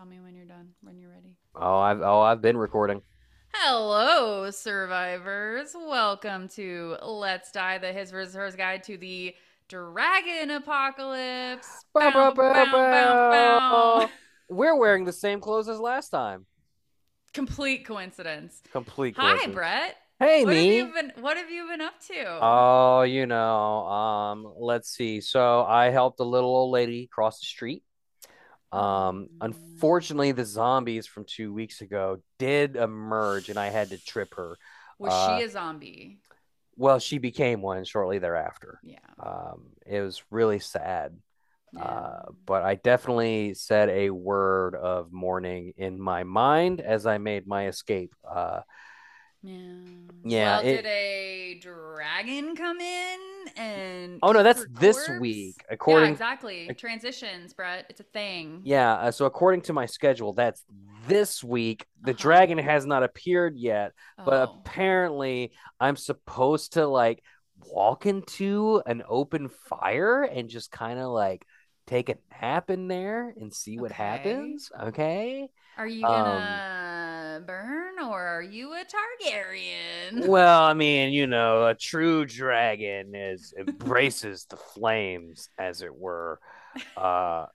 tell me when you're done, when you're ready. Oh, I've oh I've been recording. Hello, survivors. Welcome to Let's Die, the His vs. Hers guide to the Dragon Apocalypse. Bow, bow, Bow, bow, bow, bow, bow. bow. We're wearing the same clothes as last time. Complete coincidence. Complete. Coincidence. Hi. Brett. Hey, What have me. you been What have you been up to? Oh, you know, um, let's see. So I helped a little old lady cross the street. Um, unfortunately, the zombies from two weeks ago did emerge, and I had to trip her. Was uh, she a zombie? Well, she became one shortly thereafter. Yeah. Um, it was really sad. yeah. Uh, but I definitely said a word of mourning in my mind as I made my escape. Uh, yeah. yeah, Well, it- did a dragon come in and? oh no, that's this corpse? week. Yeah, According, exactly. ac- Transitions, Brett. It's a thing. yeah. Uh, so according to my schedule, that's this week. The Uh-huh. dragon has not appeared yet, but Oh. apparently I'm supposed to like walk into an open fire and just kind of like take a nap in there and see what Okay. happens. Okay. Are you gonna? um, gonna burn or are you a Targaryen? Well, I mean, you know, a true dragon is embraces the flames, as it were. Uh,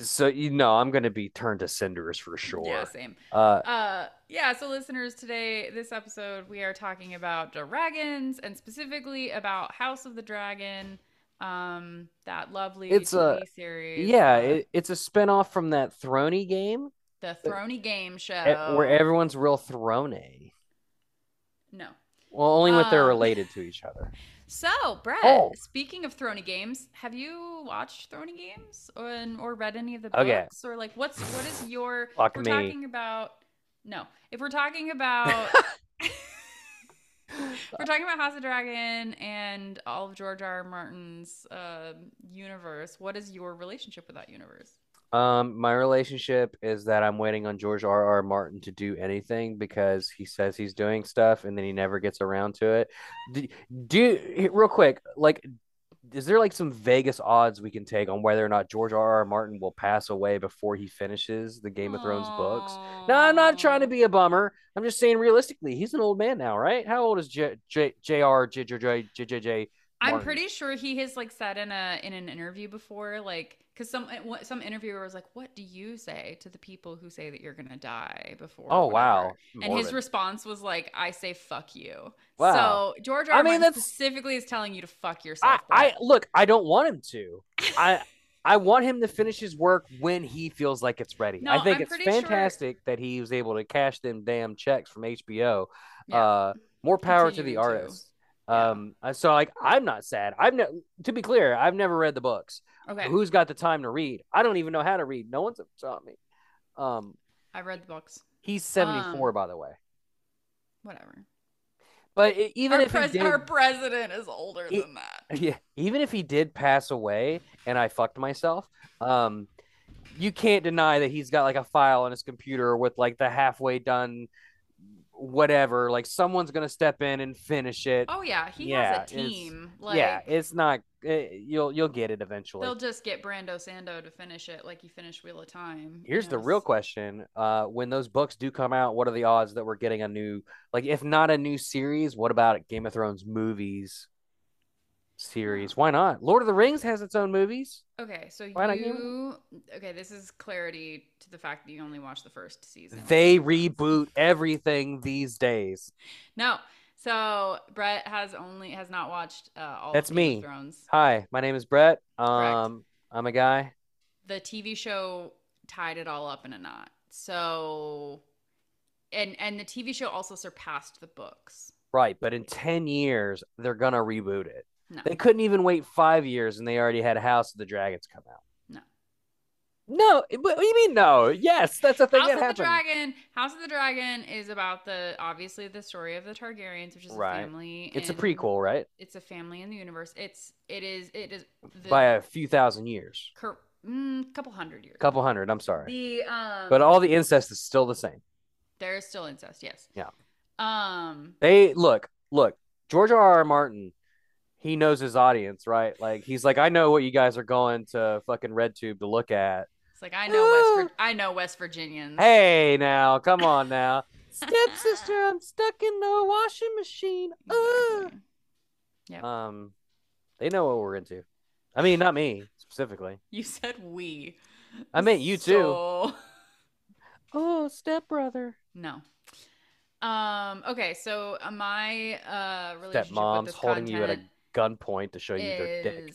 so you know, I'm going to be turned to cinders for sure. Yeah, same. Uh, Uh, yeah. So, listeners, today, this episode, we are talking about dragons and specifically about House of the Dragon. Um, that lovely It's TV a- series. yeah, uh, it, it's a spinoff from that Throny game the Throny Game Show. where everyone's real throny. no. Well, only when they're Um, related to each other. So, Brett, Oh. speaking of Throny games, have you watched Throny games or, or read any of the books Okay. or like what's what is your Fuck we're me. talking about no. If we're talking about we're talking about House of Dragon and all of George R. R. Martin's um universe, what is your relationship with that universe? Um, my relationship is that I'm waiting on George R. R. Martin to do anything because he says he's doing stuff and then he never gets around to it. Do, do real quick, like, is there like some Vegas odds we can take on whether or not George R. R. Martin will pass away before he finishes the Game of Thrones books? No, I'm not trying to be a bummer. I'm just saying realistically, he's an old man now, right? How old is J J J R J J J J J? I'm pretty sure he has like said in a in an interview before, like, because some uh, some interviewer was like, "What do you say to the people who say that you're gonna die before?" Oh whatever?" wow. And his response was like, "I say fuck you." Wow. So George R. I mean, that's- specifically is telling you to fuck yourself. I Brett. look, I don't want him to. I I want him to finish his work when he feels like it's ready. No, I think I'm it's pretty sure- fantastic that he was able to cash them damn checks from HBO. Yeah. Uh more power to the to. artists. Yeah. Um uh, so like I'm not sad. I've ne- to be clear, I've never read the books. Okay, Who's got the time to read? I don't even know how to read. No one's taught me. Um I read the books. he's 74 Um, by the way. Whatever. But it, even our, if pres- he did, our president is older He- than that. yeah, even if he did pass away and I fucked myself, um, you can't deny that he's got like a file on his computer with like the halfway done whatever. Like someone's gonna step in and finish it. Oh yeah, he Yeah, has a team. Like, yeah, it's not. eh, you'll you'll get it eventually. They'll just get Brando Sando to finish it like he finished Wheel of Time. you Here's the real question: uh, When those books do come out, what are the odds that we're getting a new, like, if not a new series, what about Game of Thrones movies series? Why not? Lord of the Rings has its own movies. Okay, so Why not you okay? This is clarity to the fact that you only watched the first season. They Game of Thrones. reboot everything these days. No, so Brett has only has not watched uh, all. That's me. Thrones. Hi, my name is Brett. Um, I'm a guy. The TV show tied it all up in a knot. So, and and the TV show also surpassed the books. Right, but in 10 years, they're gonna reboot it. No, They couldn't even wait five years and they already had House of the Dragons come out. No. No, what do you mean no? Yes, that's a thing House that of the. Dragon. House of the Dragon is about the obviously the story of the Targaryens, which is Right. a family. It's a prequel, right? It's a family in the universe. It's it is it is the, By a few thousand years. cur- mm, couple hundred years. couple hundred, I'm sorry. The um, But all the incest is still the same. there is still incest. Yes. Yeah. Um. They look, look, George R. R. Martin, he knows his audience, right? Like he's like, I know what you guys are going to fucking RedTube to look at. It's like I know West Vir- I know West Virginians. Hey, now, come on now. Stepsister, I'm stuck in the washing machine. Ugh. Exactly. Yep. Um, they know what we're into. I mean, not me specifically. You said we. I meant you too. Oh, stepbrother. No. Um. Okay. So uh, my uh relationship with Stepmom's this holding you at a content gunpoint to show you their dick.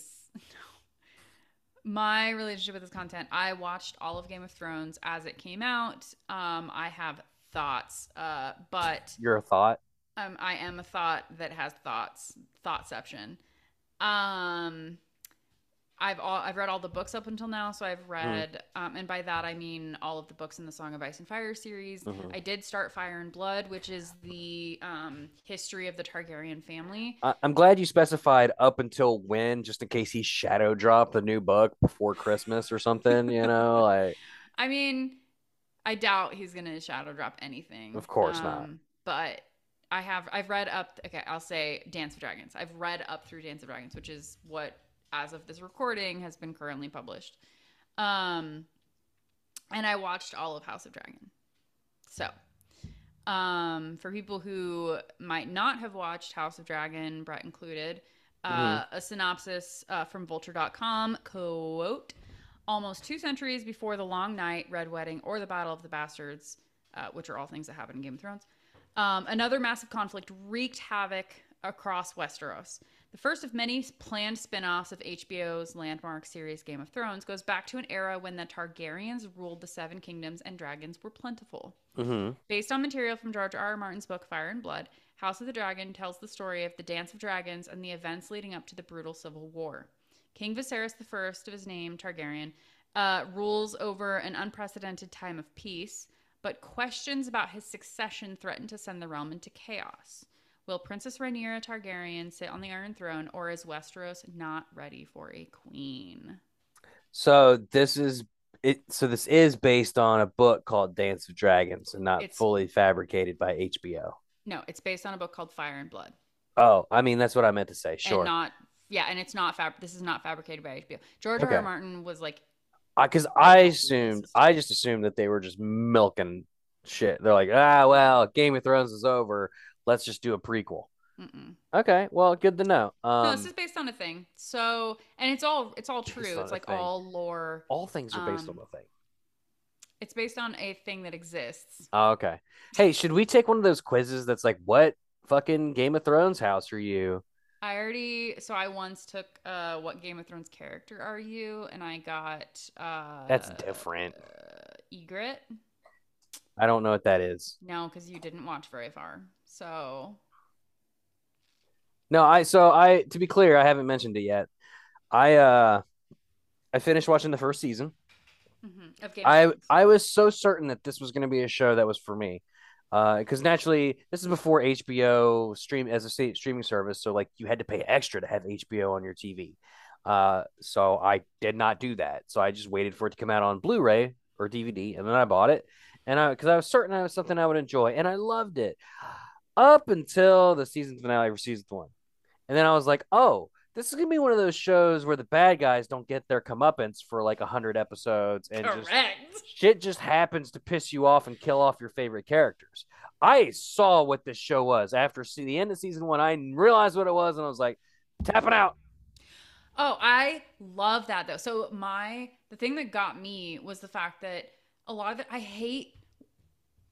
my relationship with this content. I watched all of Game of Thrones as it came out. Um. I have thoughts. Uh. But You're a thought. um, I am a thought that has thoughts. Thoughtception. Um. I've all I've read all the books up until now, so. I've read, um, and by that I mean all of the books in the Song of Ice and Fire series. Mhm. I did start Fire and Blood, which is the um, history of the Targaryen family. I- I'm glad you specified up until when, just in case he shadow dropped the new book before Christmas or something. You know, like I mean, I doubt he's gonna shadow drop anything. Of course not. Um, But I have I've read up. Okay, I'll say Dance of Dragons. I've read up through Dance of Dragons, which is what, as of this recording, has been currently published. Um, and I watched all of House of Dragon. So, um, for people who might not have watched House of Dragon, Brett included, uh, a synopsis uh, from Vulture.com quote almost two centuries before the Long Night, Red Wedding, or the Battle of the Bastards, uh, which are all things that happen in Game of Thrones, um, another massive conflict wreaked havoc across Westeros. The first of many planned spin offs of HBO's landmark series Game of Thrones goes back to an era when the Targaryens ruled the Seven Kingdoms and dragons were plentiful. mhm. Based on material from George R. R. Martin's book Fire and Blood, House of the Dragon tells the story of the Dance of Dragons and the events leading up to the brutal civil war. King Viserys I of his name, Targaryen, uh, rules over an unprecedented time of peace, but questions about his succession threaten to send the realm into chaos. Will Princess Rhaenyra Targaryen sit on the Iron Throne, or is Westeros not ready for a queen? So this is it. So this is based on a book called Dance of Dragons, and not It's- fully fabricated by HBO. No, it's based on a book called Fire and Blood. Oh, I mean that's what I meant to say. Sure, and not yeah, and it's not fab. This is not fabricated by HBO. George R. R. Martin was like, because I assumed I just assumed that they were just milking shit. They're like, ah, well, Game of Thrones is over. Let's just do a prequel. Mm-mm. Okay, well, good to know. Um, no, this is based on a thing. So, and it's all it's all true. It's like thing. all lore. all things are based um, on a thing. It's based on a thing that exists. Oh, okay. Hey, should we take one of those quizzes that's like, what fucking Game of Thrones house are you? I already. So I once took uh, what Game of Thrones character are you? And I got uh, That's different. Uh, Egret. I don't know what that is. No, because you didn't watch very far. So No, I so I to be clear, I haven't mentioned it yet. I uh I finished watching the first season. mhm, of Game I Thrones. I was so certain that this was going to be a show that was for me. Uh, because naturally, this is before HBO stream as a sta- streaming service, so like you had to pay extra to have HBO on your TV. Uh, so I did not do that. So I just waited for it to come out on Blu-ray or DVD, and then I bought it. And I because I was certain it was something I would enjoy, and I loved it up until the season finale for season one. And then I was like, oh, this is gonna be one of those shows where the bad guys don't get their comeuppance for like a hundred episodes, and just shit just happens to piss you off and kill off your favorite characters. I saw what this show was after see the end of season one. I realized what it was, and I was like, tapping out. Oh, I love that though. So my the thing that got me was the fact that a lot of it I hate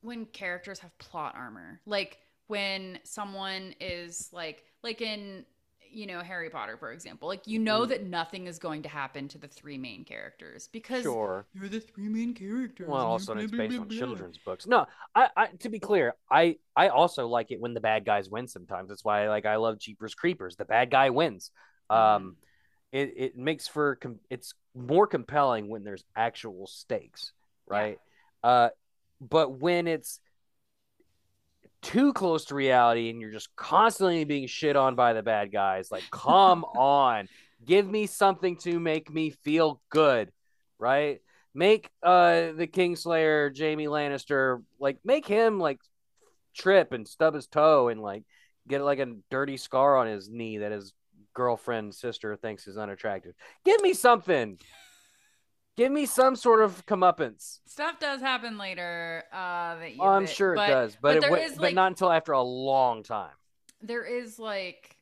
when characters have plot armor. Like when someone is like like in you know Harry Potter for example. Like you know Mm. that nothing is going to happen to the three main characters because Sure. you're the three main characters. Well, also it's based blah, on blah. children's books. No, I, I to be clear, I I also like it when the bad guys win. Sometimes that's why like I love Jeepers Creepers. The bad guy wins. Um, it it makes for com- it's more compelling when there's actual stakes, Yeah. right? Uh, but when it's too close to reality and you're just constantly being shit on by the bad guys, like come on, give me something to make me feel good, right? Make uh the Kingslayer Jaime Lannister like make him like trip and stub his toe and like get like a dirty scar on his knee that his girlfriend sister thinks is unattractive. Give me something. Give me some sort of comeuppance. Stuff does happen later. Uh, that you Oh, I'm that- sure but- it does, but, but it is, but like- not until after a long time. there is like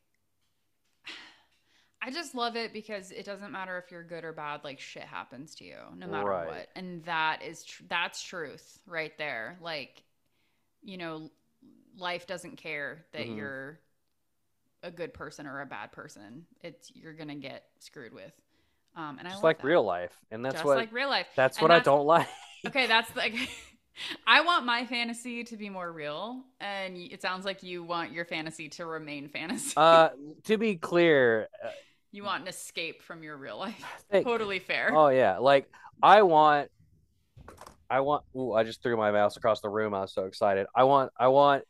I just love it because it doesn't matter if you're good or bad like shit happens to you no matter Right. what and that is tr- that's truth right there like you know life doesn't care that Mhm. you're a good person or a bad person it's you're going to get screwed with um and I Just like that. real life, and that's just what like real life that's And what I don't like. okay that's like I want my fantasy to be more real, and it sounds like you want your fantasy to remain fantasy. uh, to be clear, uh, You want an escape from your real life. think- Totally fair. Oh yeah, like I want, I want. Ooh, I just threw my mouse across the room. I was so excited. I want, I want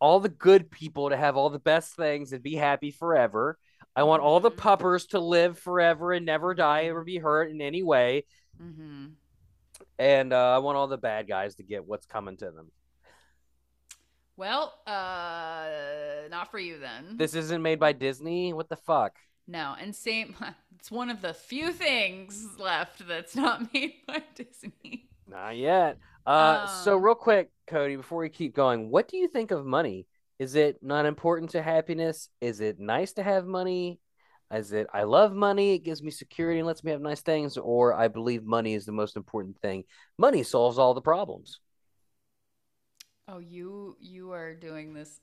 all the good people to have all the best things and be happy forever. I want all the Mhm. puppers to live forever and never die or be hurt in any way. hmm And uh, I want all the bad guys to get what's coming to them. Well, uh, not for you then. This isn't made by Disney. What the fuck? no, and same. It's one of the few things left that's not made by Disney. Not yet. Uh, so Um, real quick, Cody, before we keep going, what do you think of money? Is it not important to happiness? Is it nice to have money? Is it I love money, it gives me security and lets me have nice things, or I believe money is the most important thing. Money solves all the problems. Oh, you you are doing this.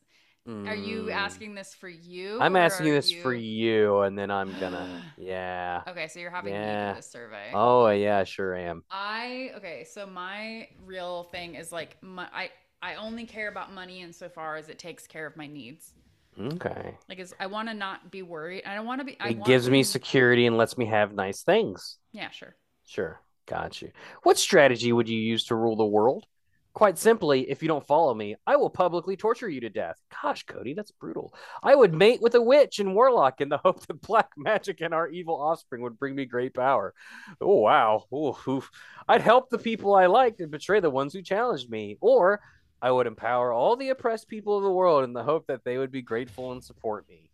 Are you Mm. asking this for you? I'm asking this for you, and then I'm gonna yeah. Okay, so you're having me Yeah. do this survey. Oh yeah, I sure am. I okay, so my real thing is like my, I I only care about money insofar as it takes care of my needs. Okay. Like, is I want to not be worried. I don't want to be. I It gives me security and lets me have nice things. Yeah, sure. Sure. Got you. What strategy would you use to rule the world? Quite simply, if you don't follow me, I will publicly torture you to death. Gosh, Cody, that's brutal. I would mate with a witch and warlock in the hope that black magic and our evil offspring would bring me great power. Oh, wow. Ooh, oof. I'd help the people I liked and betray the ones who challenged me. Or I would empower all the oppressed people of the world in the hope that they would be grateful and support me.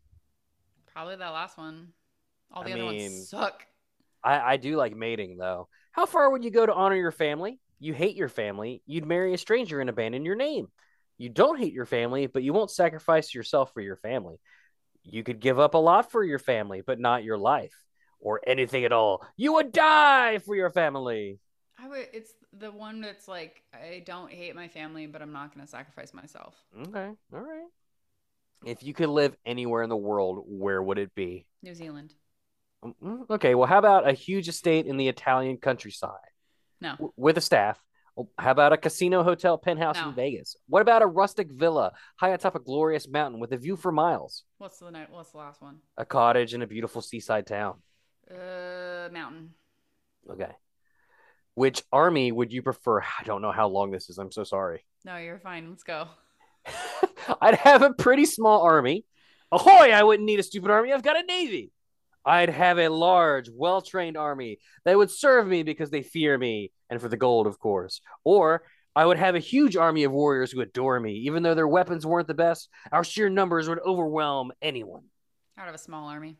Probably that last one. All I the other mean- ones suck. I, I do like mating though. How far would you go to honor your family? You hate your family, you'd marry a stranger and abandon your name. You don't hate your family, but you won't sacrifice yourself for your family. You could give up a lot for your family, but not your life or anything at all. You would die for your family. I would. It's the one that's like I don't hate my family, but I'm not going to sacrifice myself. Okay, all right. If you could live anywhere in the world, where would it be? New Zealand. Mm, Okay, well, how about a huge estate in the Italian countryside? No. W- with a staff. How about a casino hotel penthouse No. in Vegas? What about a rustic villa high atop a glorious mountain with a view for miles? What's the night? What's the last one? A cottage in a beautiful seaside town. Uh, mountain. Okay. Which army would you prefer? I don't know how long this is. I'm so sorry. No, you're fine. Let's go. I'd have a pretty small army. Ahoy! I wouldn't need a stupid army. I've got a navy. I'd have a large, well trained army that would serve me because they fear me and for the gold, of course. Or I would have a huge army of warriors who adore me. Even though their weapons weren't the best, our sheer numbers would overwhelm anyone. Out of a small army.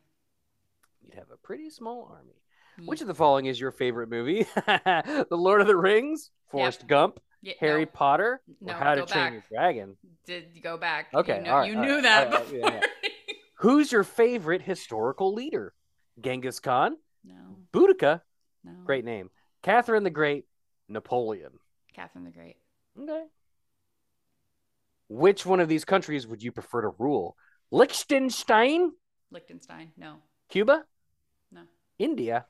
You'd have a pretty small army. Which of the following is your favorite movie? the Lord of the Rings, Forrest Gump, Yeah, Harry no, Potter, No, or How to Train back. Your Dragon? Did go back. Okay, You, know, right, you all knew right, that right, before. yeah, Who's your favorite historical leader? Genghis Khan, no. Boudica, No. great name, Catherine the Great, Napoleon. Catherine the Great. Okay. Which one of these countries would you prefer to rule? Liechtenstein, Liechtenstein. No. Cuba, No. India.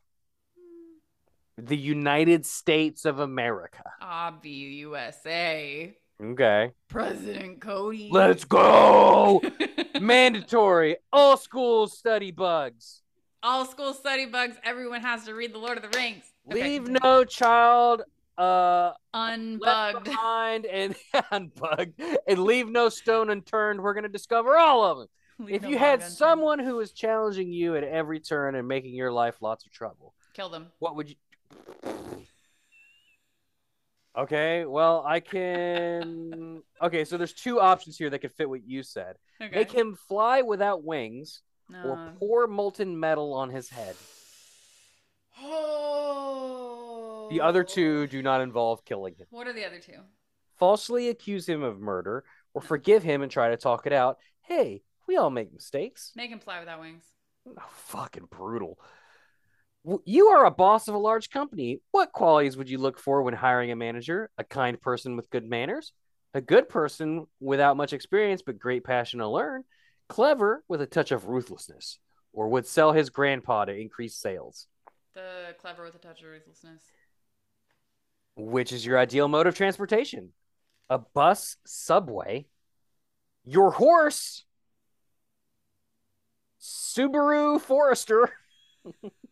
The United States of America. Obvi USA. Okay. President Cody. Let's go. Mandatory. All schools study bugs. All school study bugs. Everyone has to read The Lord of the Rings. Okay. Leave no child uh Unbugged. behind and unbugged and leave no stone unturned. We're gonna discover all of them. Leave if no you had unturned. someone who was challenging you at every turn and making your life lots of trouble, Kill them. what would you? Okay, well, I can. Okay, so there's two options here that could fit what you said. Okay. Make him fly without wings, or uh. pour molten metal on his head. Oh. The other two oh. do not involve killing him. What are the other two? Falsely accuse him of murder or forgive him and try to talk it out. Hey, we all make mistakes. Make him fly without wings. Oh, fucking brutal. You are a boss of a large company. What qualities would you look for when hiring a manager? A kind person with good manners? A good person without much experience but great passion to learn? Clever with a touch of ruthlessness? Or would sell his grandpa to increase sales? The clever with a touch of ruthlessness. Which is your ideal mode of transportation? A bus, subway, your horse, Subaru Forester,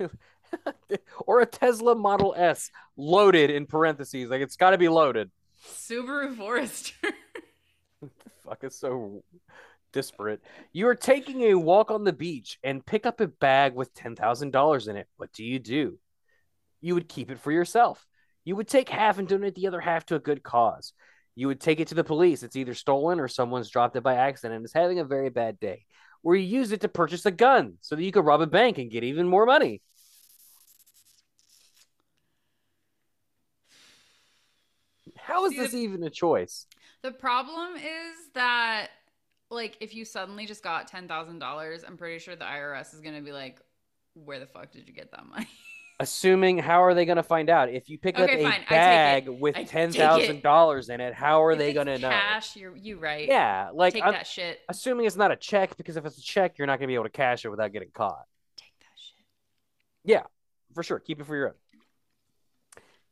or a Tesla Model S loaded in parentheses. Like it's got to be loaded. Subaru Forester. Fuck, is so disparate. You are taking a walk on the beach and pick up a bag with $10,000 in it. What do you do? You would keep it for yourself. You would take half and donate the other half to a good cause. You would take it to the police. It's either stolen or someone's dropped it by accident and is having a very bad day. Or you use it to purchase a gun so that you could rob a bank and get even more money. How is See, this even a choice? the problem is that, like, if you suddenly just got ten thousand dollars, I'm pretty sure the IRS is gonna be like, "Where the fuck did you get that money?" Assuming, how are they going to find out? If you pick up Okay, a fine, I bag with ten thousand dollars in it, how are If they going to know? Cash, you're you right. Yeah, like take I'm that shit. assuming it's not a check because if it's a check, you're not going to be able to cash it without getting caught. Take that shit. Yeah, for sure, keep it for your own.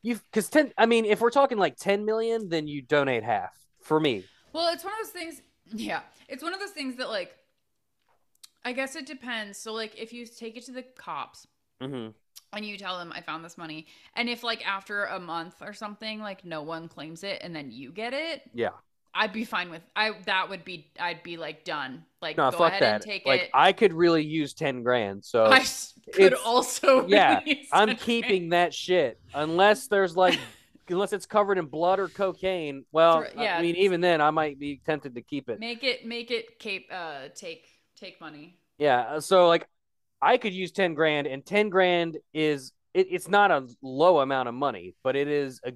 You because ten. I mean, if we're talking like ten million, then you donate half. For me, Well, it's one of those things. Yeah, it's one of those things that like. I guess it depends. So, like, if you take it to the cops mm-hmm. And you tell them I found this money, and if like after a month or something, like no one claims it, and then you get it, yeah, I'd be fine with. I that would be. I'd be like done. Like, no, go fuck ahead that. and take like it. I could really use ten grand, so I could also. yeah, really I'm keeping that shit unless there's like. Unless it's covered in blood or cocaine, well, yeah. I mean, even then, I might be tempted to keep it. Make it. Make it. Cape. Uh, take. Take money. Yeah, uh, so like I could use 10 grand and 10 grand is it, it's not a low amount of money, but it is a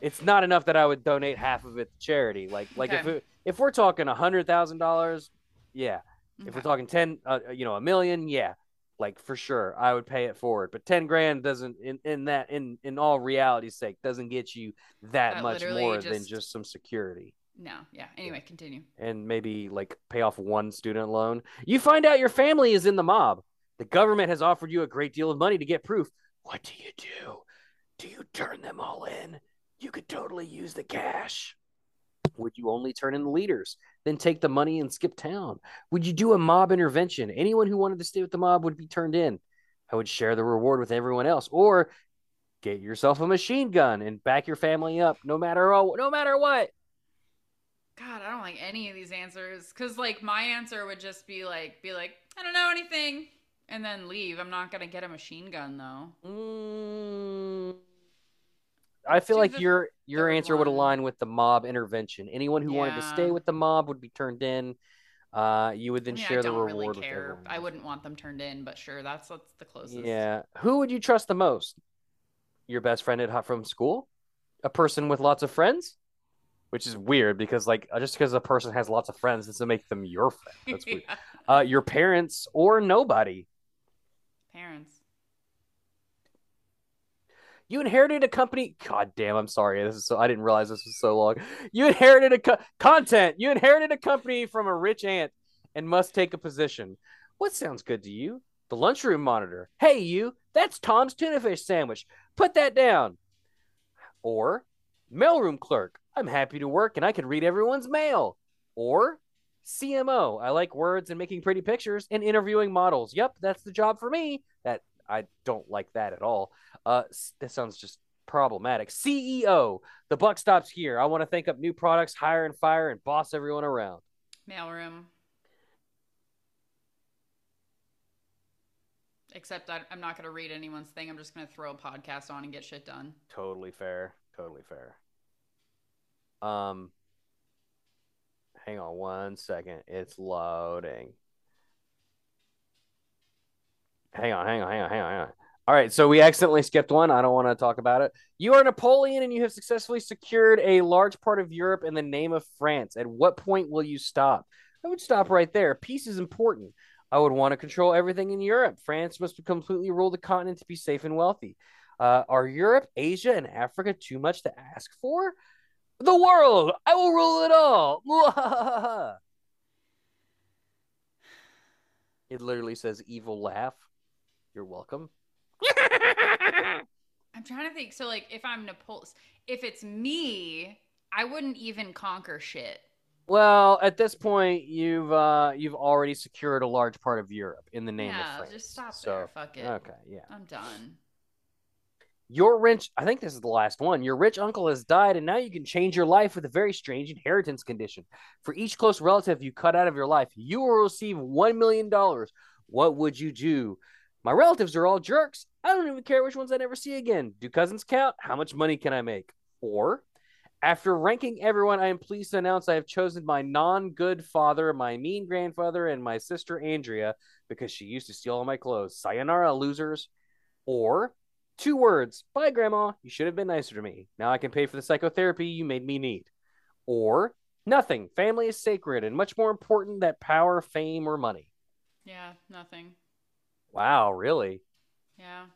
it's not enough that I would donate half of it to charity. Like like if it, if we're talking a $100,000, yeah. If we're talking 10 uh, you know, a million, yeah. Like for sure, I would pay it forward. But 10 grand doesn't in in that in in all reality's sake doesn't get you that, That much more than just- just some security No. Yeah. Anyway, continue. and maybe like pay off one student loan. You find out your family is in the mob. The government has offered you a great deal of money to get proof. What do you do? Do you turn them all in? You could totally use the cash. Would you only turn in the leaders, then take the money and skip town? Would you do a mob intervention? Anyone who wanted to stay with the mob would be turned in. I would share the reward with everyone else, or get yourself a machine gun and back your family up, no matter what. No matter what. God, I don't like any of these answers because like my answer would just be like, be like, I don't know anything, and then leave. I'm not gonna get a machine gun though. Mm, I feel like your your answer would align with the mob intervention. Anyone who wanted to stay with the mob would be turned in. Uh, you would I then mean, share I the reward really care. I wouldn't want them turned in, but sure, that's that's the closest. Yeah. Who would you trust the most? Your best friend at from school? A person with lots of friends? Which is weird because like uh, just because a person has lots of friends doesn't make them your friend. That's weird. Yeah. Uh, your parents or nobody. Parents. You inherited a company. God damn, I'm sorry. This is so. I didn't realize this was so long. You inherited a co- content. You inherited a company from a rich aunt and must take a position. What sounds good to you? The lunchroom monitor. Hey, you. That's Tom's tuna fish sandwich. Put that down. Or mailroom clerk. I'm happy to work and I can read everyone's mail. Or CMO. I like words and making pretty pictures and interviewing models. Yep, that's the job for me. That I don't like that at all. Uh, that sounds just problematic. CEO, the buck stops here. I want to think up new products, hire and fire, and boss everyone around. Mailroom. Except I, I'm not gonna read anyone's thing. I'm just gonna throw a podcast on and get shit done. Totally fair. Totally fair. Um, hang on one second. It's loading. Hang on, hang on, hang on, hang on, hang on. All right, so we accidentally skipped one. I don't want to talk about it. You are Napoleon and you have successfully secured a large part of Europe in the name of France. At what point will you stop? I would stop right there. Peace is important. I would want to control everything in Europe. France must completely rule the continent to be safe and wealthy. Uh, are Europe, Asia, and Africa too much to ask for? The world! I will rule it all! it literally says evil laugh. You're welcome. I'm trying to think. So, like, if I'm Napoleon, if it's me, I wouldn't even conquer shit. Well, at this point, you've uh, you've already secured a large part of Europe in the name yeah, of France. just stop So, there. Fuck it. Okay, yeah. I'm done. Your rich, I think this is the last one. Your rich uncle has died, and now you can change your life with a very strange inheritance condition. For each close relative you cut out of your life, you will receive $1 million. What would you do? My relatives are all jerks. I don't even care which ones I never see again. Do cousins count? How much money can I make? Or, after ranking everyone, I am pleased to announce I have chosen my non good father, my mean grandfather, and my sister Andrea because she used to steal all my clothes. Sayonara, losers. Or, Two words. Bye, Grandma. You should have been nicer to me. Now I can pay for the psychotherapy you made me need. Or nothing. Family is sacred and much more important than power, fame, or money. Yeah, nothing. Wow, really? Yeah.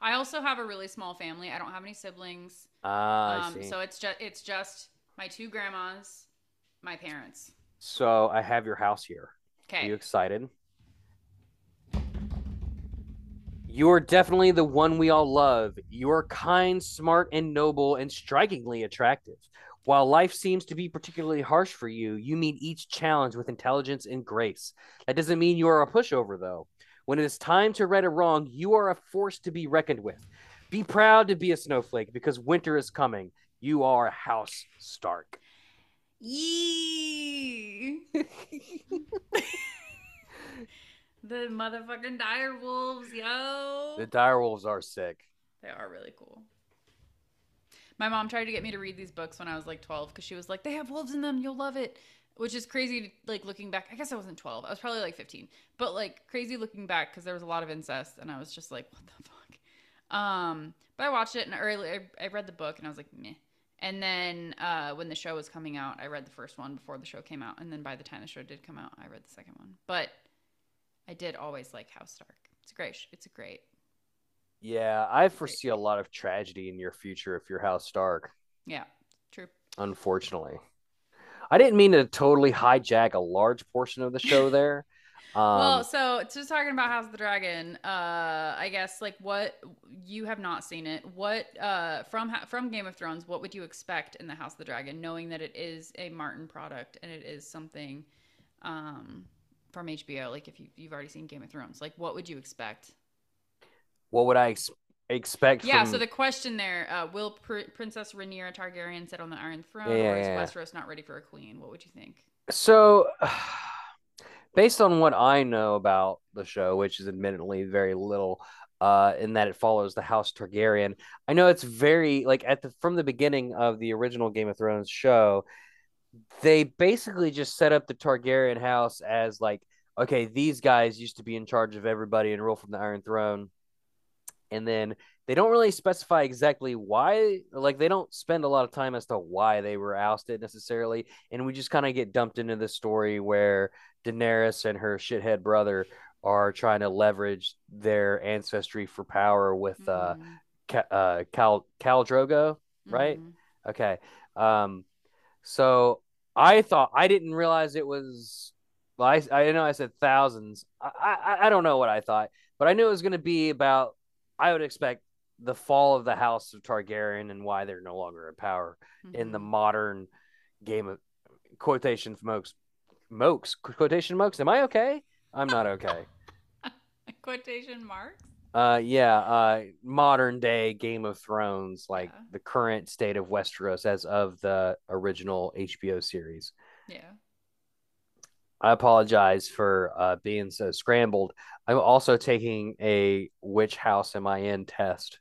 I also have a really small family. I don't have any siblings. Ah, I Um, see. so it's just it's just my two grandmas, my parents. So I have your house here. Okay. Are you excited? You're definitely the one we all love. You're kind, smart, and noble, and strikingly attractive. While life seems to be particularly harsh for you, you meet each challenge with intelligence and grace. That doesn't mean you are a pushover, though. When it is time to right a wrong, you are a force to be reckoned with. Be proud to be a snowflake because winter is coming. You are House Stark. Yee. the motherfucking dire wolves, yo. The direwolves are sick. They are really cool. My mom tried to get me to read these books when I was like 12 because she was like, they have wolves in them. You'll love it. Which is crazy, like looking back. I guess I wasn't 12. I was probably like 15. But like crazy looking back because there was a lot of incest. And I was just like, what the fuck? Um, but I watched it and early, I, I read the book and I was like, meh. And then uh, when the show was coming out, I read the first one before the show came out. And then by the time the show did come out, I read the second one. But I did always like House Stark. It's a great, it's a great. Yeah, I foresee a lot of tragedy in your future if you're House Stark. Yeah, true. unfortunately. I didn't mean to totally hijack a large portion of the show there. Um, well, so just talking about House of the Dragon, uh, I guess like what you have not seen it. What uh, from from Game of Thrones? What would you expect in the House of the Dragon, knowing that it is a Martin product and it is something um, from HBO? Like if you, you've already seen Game of Thrones, like what would you expect? what would I ex- expect Yeah. from So the question there: uh, Will Pr- Princess Rhaenyra Targaryen sit on the Iron Throne, Yeah, or is yeah. Westeros not ready for a queen? What would you think? So, based on what I know about the show, which is admittedly very little, uh, in that it follows the House Targaryen, I know it's very like at the from the beginning of the original Game of Thrones show, they basically just set up the Targaryen house as like, okay, these guys used to be in charge of everybody and rule from the Iron Throne, and then they don't really specify exactly why like they don't spend a lot of time as to why they were ousted necessarily and we just kind of get dumped into the story where Daenerys and her shithead brother are trying to leverage their ancestry for power with uh, Mhm. Ca- uh Cal Khal Drogo right? Mhm. okay um so I thought I didn't realize it was well, I I know I said thousands I I, I don't know what I thought but I knew it was going to be about I would expect the fall of the House of Targaryen and why they're no longer in power in the Mhm. modern game of quotation mokes mokes quotation mokes. Am I okay? I'm not okay. quotation marks. Uh, yeah, uh, modern day Game of Thrones, like Yeah. the current state of Westeros as of the original HBO series. Yeah. I apologize for uh, being so scrambled. I'm also taking a which house am I in test.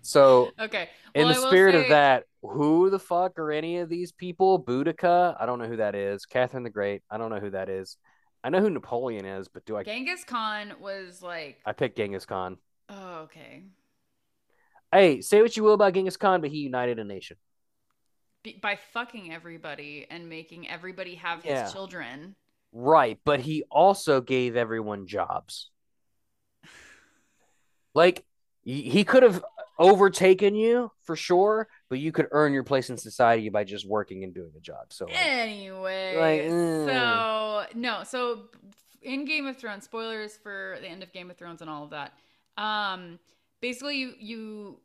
So Okay. in the spirit of that, who the fuck are any of these people? Boudica, I don't know who that is. Catherine the Great, I don't know who that is. I know who Napoleon is, but do I? Genghis Khan was like I picked Genghis Khan. Oh, okay. Hey, say what you will about Genghis Khan, but he united a nation. Be- by fucking everybody and making everybody have Yeah. his children. Right, but he also gave everyone jobs. Like he he could have overtaken you for sure, but you could earn your place in society by just working and doing a job. So like, Anyway, Like, mm. so no, so in Game of Thrones, spoilers for the end of Game of Thrones and all of that. Um, basically, you you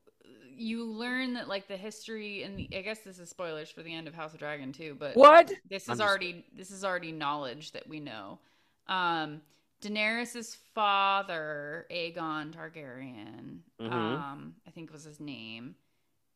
you learn that like the history and the, I guess this is spoilers for the end of House of Dragon too, but what? this is just- already this is already knowledge that we know. Um, Daenerys's father, Aegon Targaryen, Mhm. um, I think was his name.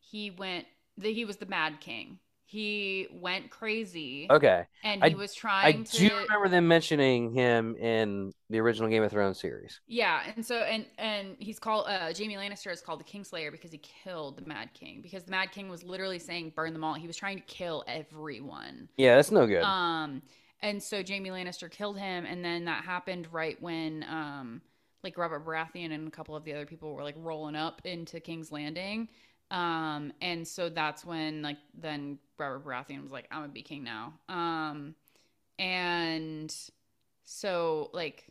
He went. The, he was the Mad King. He went crazy, Okay. and I- he was I trying do remember them mentioning him in the original Game of Thrones series. Yeah, and so and and he's called uh Jaime Lannister is called the Kingslayer because he killed the Mad King because the Mad King was literally saying burn them all. He was trying to kill everyone. Yeah, that's no good. Um, and so Jaime Lannister killed him, and then that happened right when um, like Robert Baratheon and a couple of the other people were like rolling up into King's Landing. Um, and so that's when like then Robert Baratheon was like, I'm gonna be king now. Um, and so like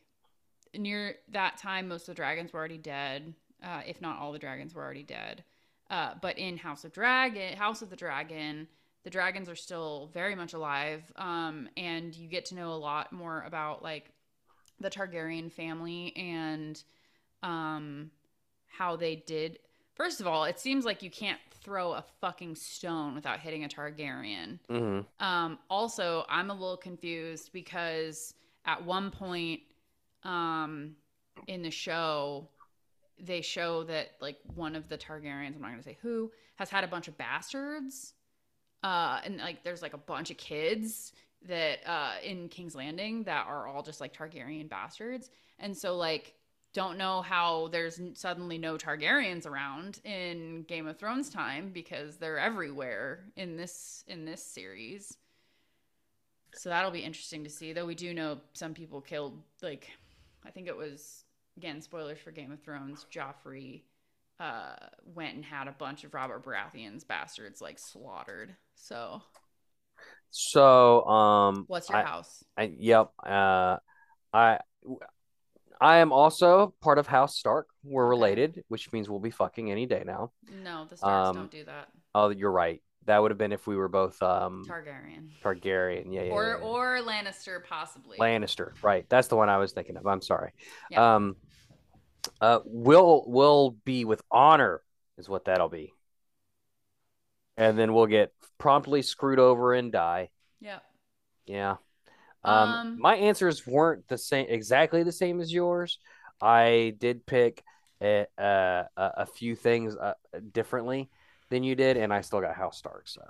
near that time, most of the dragons were already dead. Uh, if not all the dragons were already dead. Uh, but in House of Dragon, House of the Dragon, the dragons are still very much alive. Um, and you get to know a lot more about like the Targaryen family and um, how they did. First of all, it seems like you can't throw a fucking stone without hitting a Targaryen. hmm Um, also, I'm a little confused because at one point um, in the show, they show that like one of the Targaryens, I'm not going to say who, has had a bunch of bastards. Uh, and like there's like a bunch of kids that uh, in King's Landing that are all just like Targaryen bastards. And so like don't know how there's suddenly no Targaryens around in Game of Thrones time because they're everywhere in this in this series. So that'll be interesting to see. Though we do know some people killed like I think it was again spoilers for Game of Thrones. Joffrey uh, went and had a bunch of Robert Baratheon's bastards like slaughtered. So So, um, what's your I- house? I, yep. Uh, I I am also part of House Stark. We're related, which means we'll be fucking any day now. No, the Starks um, don't do that. Oh, you're right. That would have been if we were both um Targaryen Targaryen. Yeah, yeah. or yeah, yeah. or Lannister possibly. Lannister. Right. That's the one I was thinking of. I'm sorry. Yeah. Um, uh, will will be with honor is what that'll be, and then we'll get promptly screwed over and die. Yep. Yeah. Um, Um, my answers weren't the same, exactly the same as yours. I did pick a, a, a few things uh, differently than you did, and I still got House Stark. So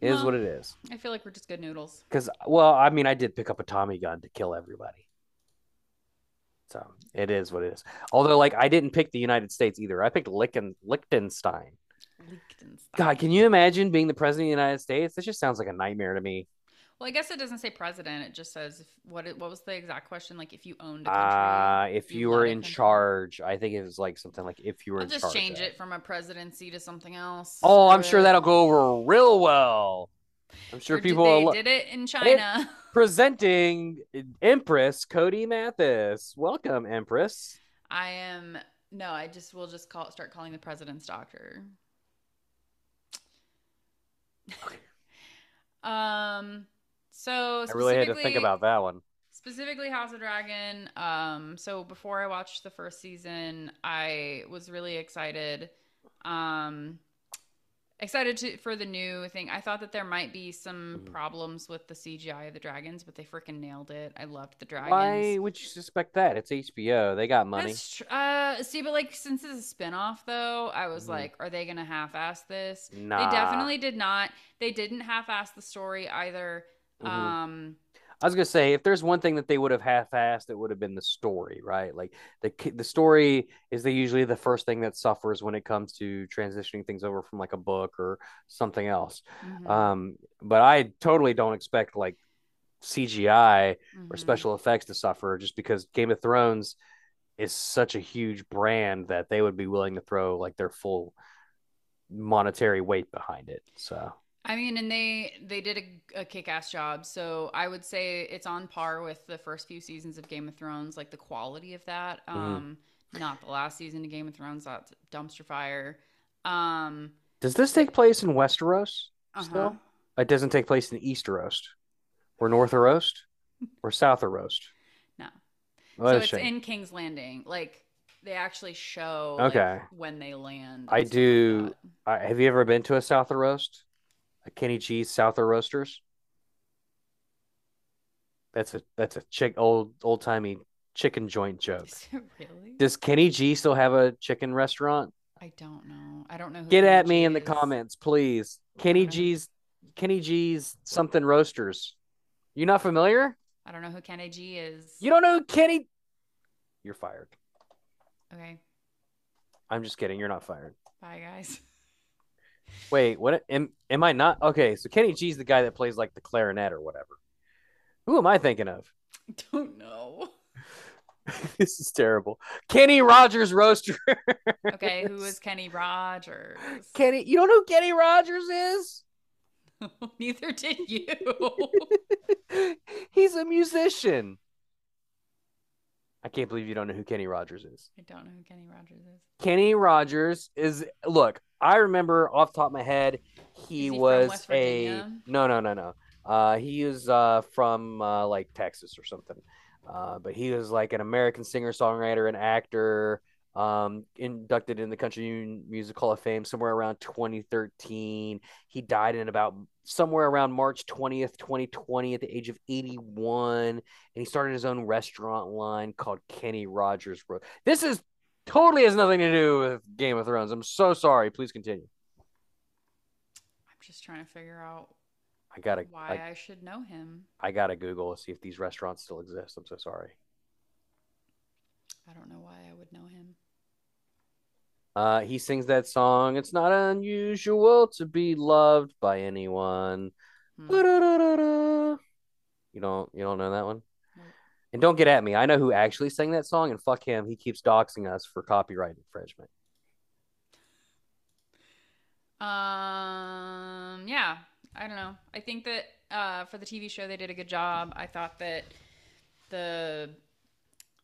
it is Well- what it is. I feel like we're just good noodles. Because, well, I mean, I did pick up a Tommy gun to kill everybody. So it is what it is. Although, like, I didn't pick the United States either. I picked Lichten, Liechtenstein. Liechtenstein. God, can you imagine being the president of the United States? This just sounds like a nightmare to me. Well, I guess it doesn't say president. It just says if, what. What was the exact question? Like if you owned a country. Uh, if you you were in country. charge, I think it was like something like if you were I'll just change it from a presidency to something else. Oh, I'm sure that'll go over real well. I'm sure Or did people will lo- did it in China. presenting Empress Cody Mathis. Welcome, Empress. I am no. I just will just call start calling the president's doctor. um. So I really had to think about that one. specifically House of Dragon. Um, so before I watched the first season, I was really excited. Um, excited to, for the new thing. I thought that there might be some Mhm. problems with the CGI of the dragons, but they freaking nailed it. I loved the dragons. Why would you suspect that? It's HBO. They got money. Tr- uh, see, but like since it's a spin-off though, I was Mhm. like, are they gonna half-ass this? Nah. They definitely did not. They didn't half-ass the story either. Mhm. Um, I was gonna say if there's one thing that they would have half-assed, it would have been the story, right? Like the the story is the usually the first thing that suffers when it comes to transitioning things over from like a book or something else. mhm, Um, but I totally don't expect like CGI or mhm. special effects to suffer just because Game of Thrones is such a huge brand that they would be willing to throw like their full monetary weight behind it. So I mean, and they they did a, a kick-ass job. So I would say it's on par with the first few seasons of Game of Thrones, like the quality of that. Mm-hmm. Um, not the last season of Game of Thrones, that's dumpster fire. Um, does this take place in Westeros? uh-huh. Still? It doesn't take place in Easteros, or Northeros, or Southteros. No. What so it's shame. in King's Landing. Like they actually show like, Okay. when they land. I stuff like do- Uh, have you ever been to a Southteroast? Kenny G's Souther Roasters? That's a that's a chick old old timey chicken joint joke. Really? Does Kenny G still have a chicken restaurant? I don't know. I don't know. Who Get Kenny at me G in the comments, please. Kenny. G's Kenny G's something roasters. You not familiar? I don't know who Kenny G is. You don't know who Kenny? You're fired. Okay. I'm just kidding. You're not fired. Bye, guys. Wait, what? Am am I not? Okay, so Kenny G's the guy that plays like the clarinet or whatever. Who am I thinking of? I don't know. this is terrible. Kenny Rogers roaster. Okay, who is Kenny Rogers? Kenny, you don't know who Kenny Rogers is? Neither did you. He's a musician. I can't believe you don't know who Kenny Rogers is. I don't know who Kenny Rogers is. Kenny Rogers is look, I remember off the top of my head, he, he was a no no no no. Uh he is uh from uh like Texas or something. Uh but he was like an American singer, songwriter, and actor. Um, inducted in the Country Music Hall of Fame somewhere around 2013. He died in about somewhere around March 20th, 2020, at the age of 81. And he started his own restaurant line called Kenny Rogers Road. This is totally has nothing to do with Game of Thrones. I'm so sorry. Please continue. I'm just trying to figure out I gotta, why I, I, should know him. I gotta Google see if these restaurants still exist. I'm so sorry. I don't know why I would know him. Uh, he sings that song. It's not unusual to be loved by anyone. Hmm. You don't, you don't know that one. And don't get at me. I know who actually sang that song, and fuck him. He keeps doxing us for copyright infringement. Um, yeah, I don't know. I think that uh, for the TV show they did a good job. I thought that the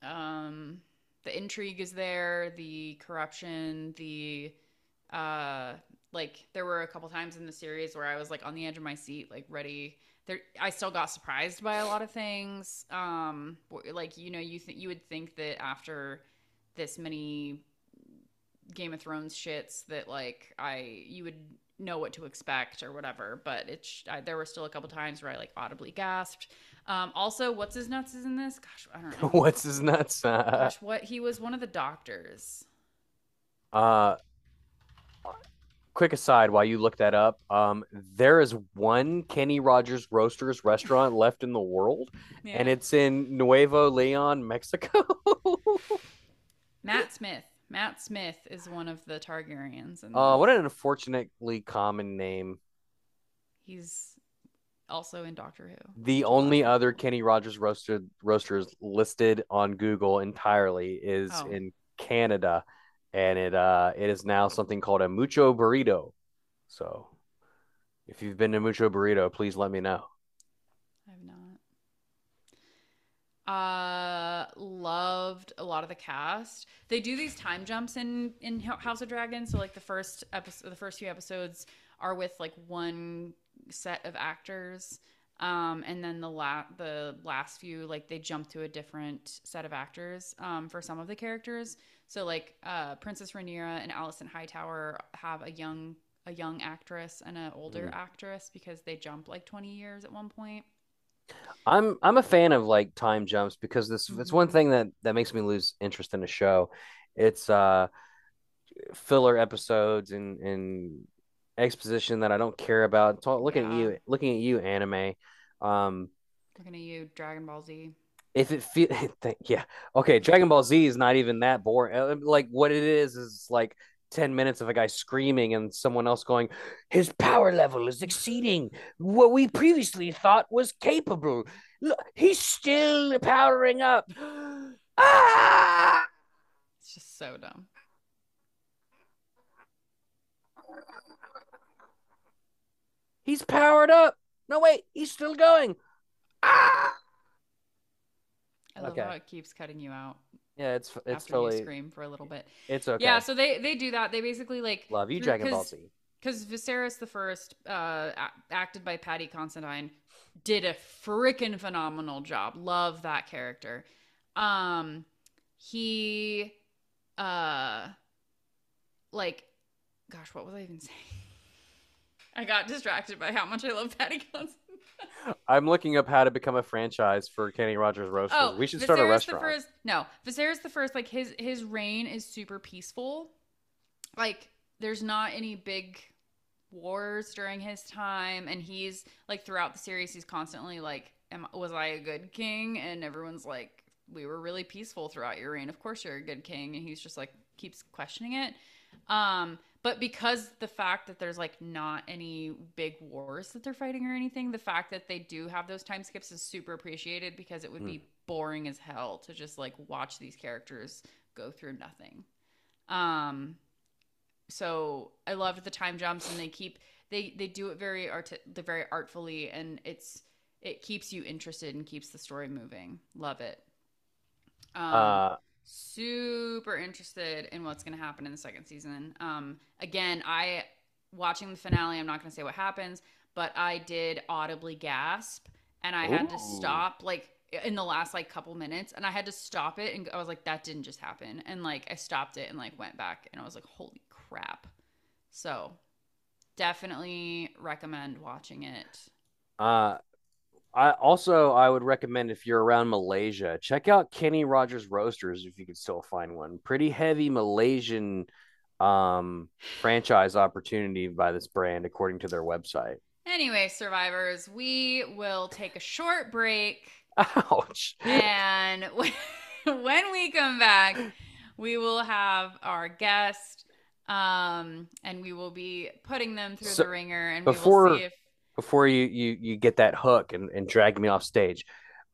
um, the intrigue is there, the corruption, the uh, like there were a couple times in the series where I was like on the edge of my seat, like ready. There, I still got surprised by a lot of things. Um, like you know, you th- you would think that after this many Game of Thrones shits that like I you would know what to expect or whatever, but it's I, there were still a couple times where I like audibly gasped. Um, also, what's his nuts is in this? Gosh, I don't know. What's his nuts? Uh, Gosh, what he was one of the doctors. uh, quick aside while you look that up. Um, there is one Kenny Rogers Roasters restaurant left in the world, Yeah. and it's in Nuevo Leon, Mexico. Matt Smith. Matt Smith is one of the Targaryens, and uh, what an unfortunately common name. he's also in Doctor Who. The only other Kenny Rogers roasted roasters listed on Google entirely is Oh. in Canada, and it uh it is now something called a mucho burrito. So, if you've been to mucho burrito, please let me know. I've not. Uh, loved a lot of the cast. They do these time jumps in in House of Dragons. So like the first episode, the first few episodes are with like one set of actors, um, and then the la- the last few like they jump to a different set of actors um, for some of the characters. So like uh, Princess Rhaenyra and Alicent Hightower have a young a young actress and an older Mhm. actress because they jump like twenty years at one point. I'm I'm a fan of like time jumps because this it's one thing that that makes me lose interest in a show. It's uh filler episodes and and exposition that I don't care about. Talk, looking at you, looking at you, anime. Um, Looking at you, Dragon Ball Z. if it feel yeah okay dragon ball z is not even that boring Uh, like what it is is like 10 minutes of a guy screaming and someone else going his power level is exceeding what we previously thought was capable Look, he's still powering up ah It's just so dumb. He's powered up. No, wait, he's still going. Ah! I love Okay. how it keeps cutting you out Yeah, it's it's after you totally scream for a little bit. it's okay. Yeah, so they they do that. They basically like Love you, Dragon Ball Z. because Viserys the First, uh, acted by Paddy Considine, did a freaking phenomenal job. Love that character. Um, he, uh, like, gosh, what was I even saying? I got distracted by how much I love Paddy Considine. I'm looking up how to become a franchise for Kenny Rogers Roasters. Oh, we should start a Viserys restaurant. The first, no, Viserys the First, like his his reign is super peaceful. Like there's not any big wars during his time, and he's like throughout the series, he's constantly like, Am, "Was I a good king?" And everyone's like, "We were really peaceful throughout your reign. Of course, you're a good king." And he's just like keeps questioning it. Um, but because the fact that there's like not any big wars that they're fighting or anything, the fact that they do have those time skips is super appreciated because it would be boring as hell to just like watch these characters go through nothing. Um so I loved the time jumps and they keep they they do it very art they're very artfully and it's it keeps you interested and keeps the story moving. Love it. Um, uh, super interested in what's going to happen in the second season. Um, again, I watching the finale. I'm not going to say what happens, but I did audibly gasp, and I had to stop like in the last like couple minutes, and I had to stop it, and I was like, that didn't just happen, and like I stopped it and like went back, and I was like, holy crap! So definitely recommend watching it. uh, I also I would recommend if you're around Malaysia, check out Kenny Rogers Roasters if you can still find one. Pretty heavy Malaysian um franchise opportunity by this brand according to their website. Anyway, survivors, we will take a short break. Ouch. and when we come back, we will have our guest, um, and we will be putting them through So, the ringer, and we before- will see if before you you you get that hook and, and drag me off stage.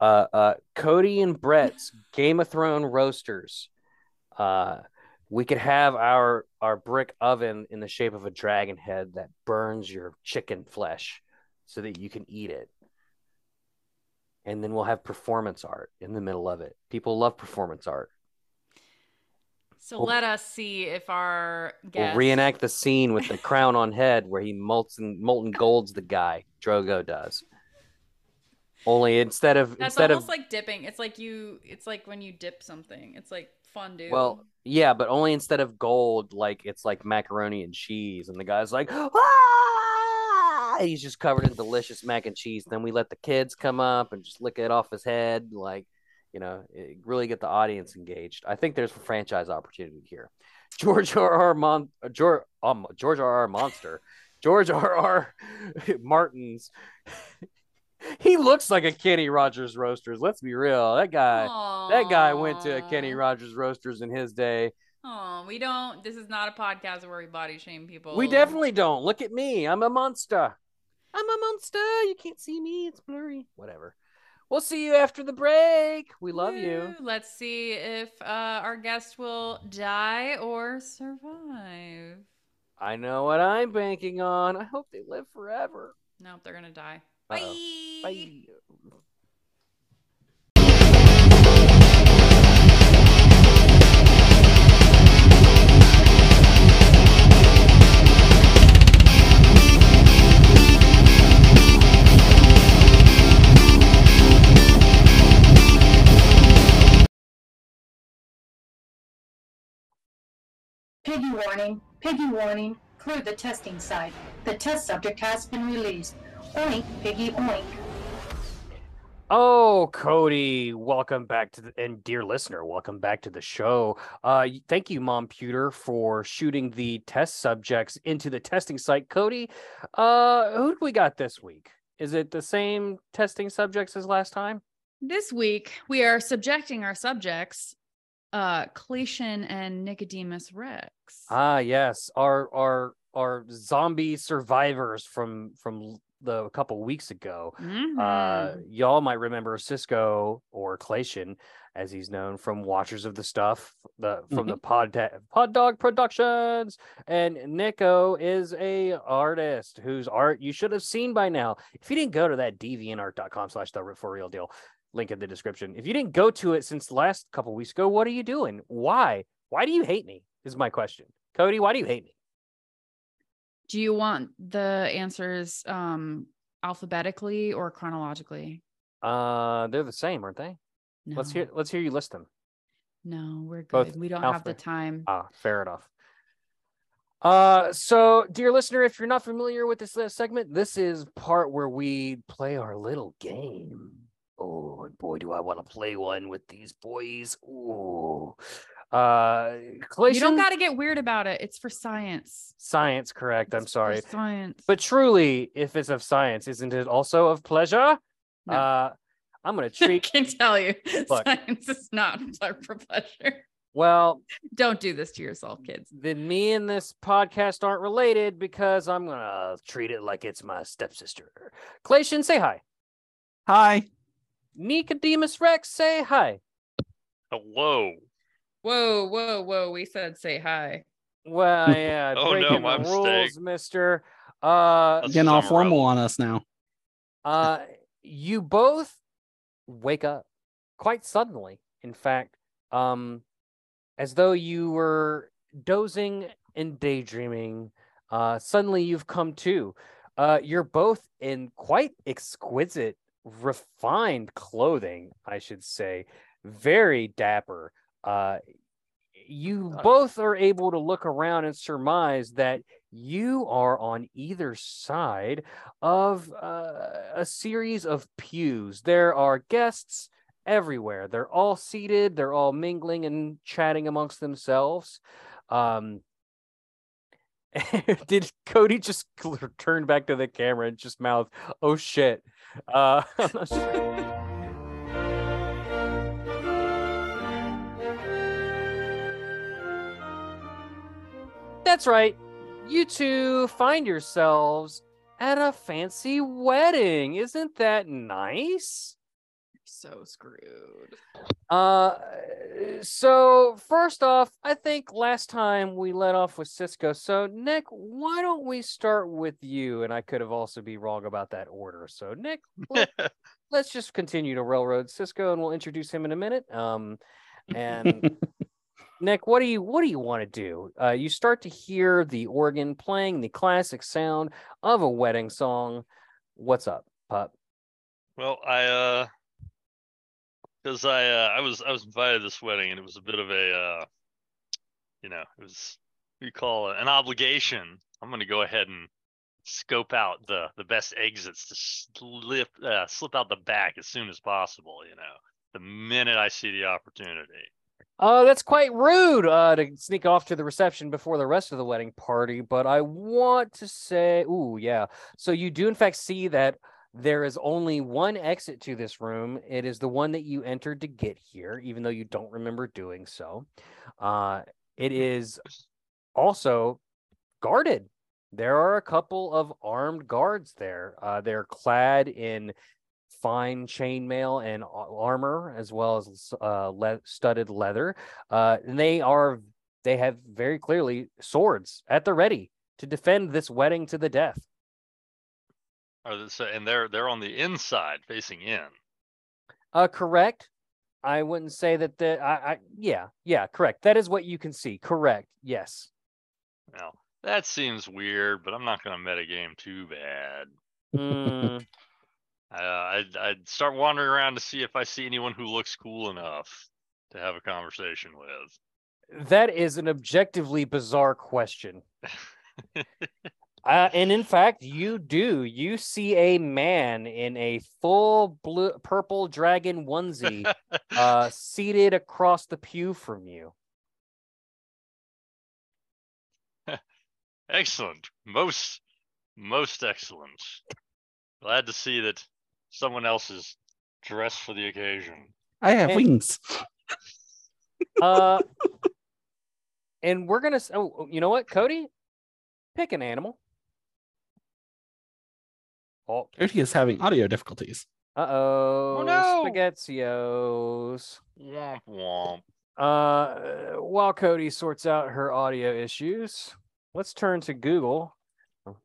Uh uh Cody and Brett's Game of Thrones roasters. Uh we could have our our brick oven in the shape of a dragon head that burns your chicken flesh so that you can eat it. And then we'll have performance art in the middle of it. People love performance art. So. Let us see if our We'll reenact the scene with the crown on head where he molten molten golds the guy. Drogo does. Only instead of That's instead almost of like dipping. It's like you. It's like when you dip something. It's like fondue. well, yeah, but only instead of gold, like it's like macaroni and cheese, and the guy's like, ah! he's just covered in delicious mac and cheese. Then we let the kids come up and just lick it off his head, like you know, it- really get the audience engaged. I think there's a franchise opportunity here. George R. R. Mon- George um, George R. R. Monster, George R. R. Martin's. he looks like a Kenny Rogers Roasters. Let's be real. That guy. That guy went to Kenny Rogers Roasters in his day. Oh, we don't. This is not a podcast where we body shame people. We definitely don't. Look at me. I'm a monster. I'm a monster. You can't see me. It's blurry. Whatever. We'll see you after the break. We love you. Let's see if uh, our guest will die or survive. I know what I'm banking on. I hope they live forever. Nope, they're gonna die. Uh-oh. Bye. Bye. Piggy warning, piggy warning, clear the testing site. The test subject has been released. Oink, piggy oink. Oh, Cody, welcome back to the and dear listener, welcome back to the show. Uh thank you, Mom Pewter, for shooting the test subjects into the testing site. Cody, uh who do we got this week? Is it the same testing subjects as last time? This week we are subjecting our subjects, uh, Claytion and Nicodemus Rex. Ah, yes, our our our zombie survivors from from the a couple weeks ago. Uh, Mhm. y'all might remember Cisco or Clation, as he's known from Watchers of the Stuff, the from the Pod Pod Dog Productions, and Nico is a artist whose art you should have seen by now. If you didn't go to that deviantart.com slash the for real deal link in the description, if you didn't go to it since the last couple weeks ago, what are you doing? Why? Why do you hate me? Is my question. Cody, why do you hate me? Do you want the answers um alphabetically or chronologically? Uh, they're the same, aren't they? No. Let's hear. Let's hear you list them. No, we're good. Both we don't have the time. Ah, fair enough. Uh, so, dear listener, if you're not familiar with this uh, segment, this is part where we play our little game. Oh, boy, do I want to play one with these boys. Ooh. Uh, you don't got to get weird about it. It's for science. science, correct. I'm It's for sorry. Science. But truly, if it's of science, isn't it also of pleasure? No. Uh, I'm going to I treat, can tell you, Look. science is not for pleasure. well, Don't do this to yourself, kids. then me and this podcast aren't related because I'm gonna treat it like it's my stepsister. Clation, say hi. Hi. Nicodemus Rex, say hi. Hello. Whoa, whoa, whoa. We said say hi. Well, yeah, Oh, no, my the mistake. rules, Mister. Uh, That's Getting all formal rebel. on us now. uh, you both wake up quite suddenly. In fact, um, as though you were dozing and daydreaming. Uh, suddenly you've come to. Uh, you're both in quite exquisite, refined clothing, I should say. Very dapper. Uh, you both are able to look around and surmise that you are on either side of uh, a series of pews. There are guests everywhere. They're all seated, they're all mingling and chatting amongst themselves. Um, did Cody just turn back to the camera and just mouth, "Oh shit"? Uh. That's right. You two find yourselves at a fancy wedding. Isn't that nice? So screwed. Uh, so first off, I think last time we let off with Cisco. So Nick, why don't we start with you? And I could have also be wrong about that order. So Nick, let, let's just continue to railroad Cisco, and we'll introduce him in a minute. Um, and Nick, what do you what do you want to do? Uh, you start to hear the organ playing the classic sound of a wedding song. What's up, pup? Well, I uh because I uh, I was I was invited to this wedding and it was a bit of a uh you know, it was we call it an obligation. I'm gonna go ahead and scope out the the best exits to slip uh, slip out the back as soon as possible, you know, the minute I see the opportunity. Uh, that's quite rude uh, to sneak off to the reception before the rest of the wedding party. But I want to say, ooh, yeah. So you do, in fact, see that there is only one exit to this room. It is the one that you entered to get here, even though you don't remember doing so. Uh, it is also guarded. There are a couple of armed guards there. Uh, they're clad in fine chainmail and armor, as well as uh, le- studded leather. Uh, and they are they have very clearly swords at the ready to defend this wedding to the death. Are this, and they're they're on the inside facing in. Uh, correct. I wouldn't say that the I, I yeah yeah correct. That is what you can see. Correct. Yes. Now that seems weird, but I'm not gonna metagame too bad. Mm, Uh, I'd, I'd start wandering around to see if I see anyone who looks cool enough to have a conversation with. that is an objectively bizarre question. Uh, and in fact, you do. You see a man in a full blue, purple dragon onesie, uh, seated across the pew from you. excellent, most, most excellent. Glad to see that someone else is dressed for the occasion. I have Hey. wings. Uh, and we're gonna. Oh, you know what, Cody? Pick an animal. Oh, Cody is having audio difficulties. uh oh. no. Spaghettios. Womp womp. Uh, while Cody sorts out her audio issues, let's turn to Google.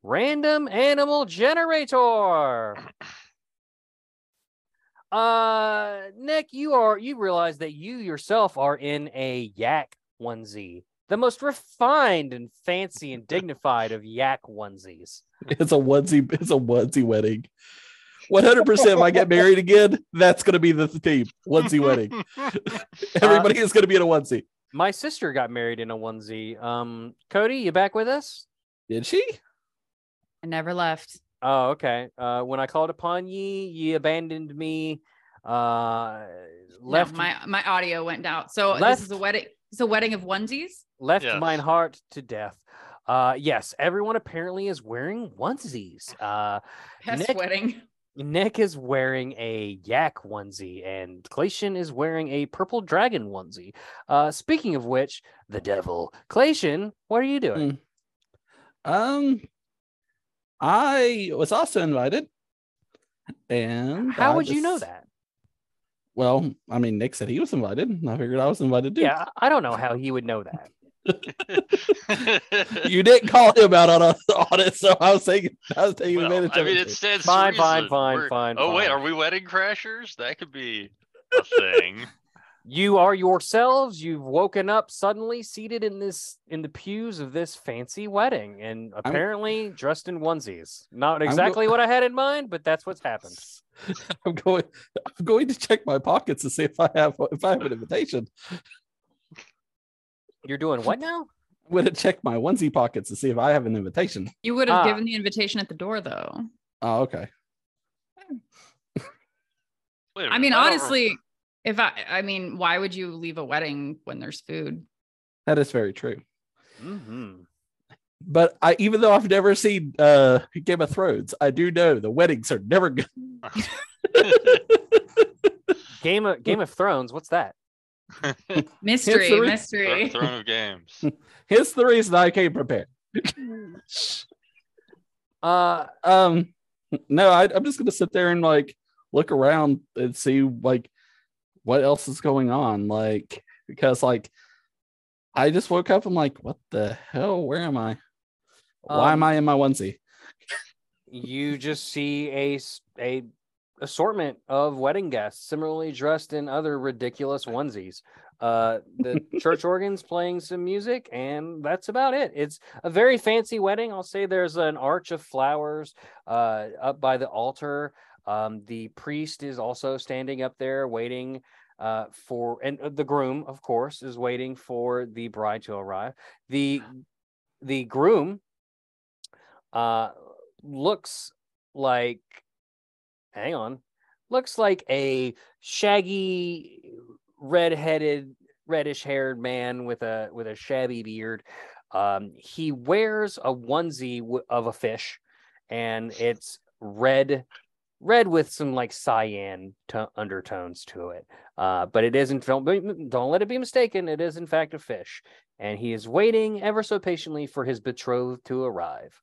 Random animal generator. Uh, Nick, you are you realize that you yourself are in a yak onesie, the most refined and fancy and dignified of yak onesies. It's a onesie. It's a onesie wedding. One hundred percent. If I get married again, that's gonna be the theme. Onesie wedding. Everybody is gonna be in a onesie. My sister got married in a onesie. Um, Cody, you back with us? Did she? I never left. Oh, okay. Uh, when I called upon ye, ye abandoned me. Uh, left no, my my audio went out. So Left- this is a wedding. It's a wedding of onesies. Left Yes. mine heart to death. Uh, yes, everyone apparently is wearing onesies. Uh, Best Nick- wedding. Nick is wearing a yak onesie, and Clation is wearing a purple dragon onesie. Uh, speaking of which, the devil, Clation, what are you doing? Um, I was also invited. And How I would you know that? Well, I mean, Nick said he was invited. I figured I was invited too. Yeah, I don't know how he would know that. You didn't call him out on, on it, so I was taking I was taking Well, advantage I of mean, it. it stands Fine, fine, fine, We're- fine, Oh wait, are we wedding crashers? That could be a thing. You are yourselves. You've woken up suddenly seated in this in the pews of this fancy wedding, and apparently dressed in onesies. Not go- exactly what I had in mind, but that's what's happened. I'm going I'm going to check my pockets to see if I have if I have an invitation. You're doing what now? I'm going to my onesie pockets to see if I have an invitation. You would have Ah. given the invitation at the door, though. Oh, okay. Wait a I minute, mean, honestly, if I, I mean, why would you leave a wedding when there's food? That is very true. Mm-hmm. But I even though I've never seen uh Game of Thrones, I do know the weddings are never good. Game of Game of Thrones. What's that? Mystery, the re- mystery. Throne of Games. Hence the reason I came prepared. Uh, Um, no, I, I'm just gonna sit there and like look around and see like what else is going on, like because like I just woke up. I'm like, what the hell? Where am I? Why am Um, I in my onesie? you just see a s- a assortment of wedding guests similarly dressed in other ridiculous onesies. Uh the church organs playing some music and that's about it. It's a very fancy wedding. I'll say there's an arch of flowers uh up by the altar. Um the priest is also standing up there waiting uh for and uh, the groom of course is waiting for the bride to arrive. The the groom uh looks like hang on looks like a shaggy red-headed reddish haired man with a with a shabby beard um he wears a onesie w- of a fish and it's red red with some like cyan to- undertones to it uh but it isn't don't, don't let it be mistaken it is in fact a fish and he is waiting ever so patiently for his betrothed to arrive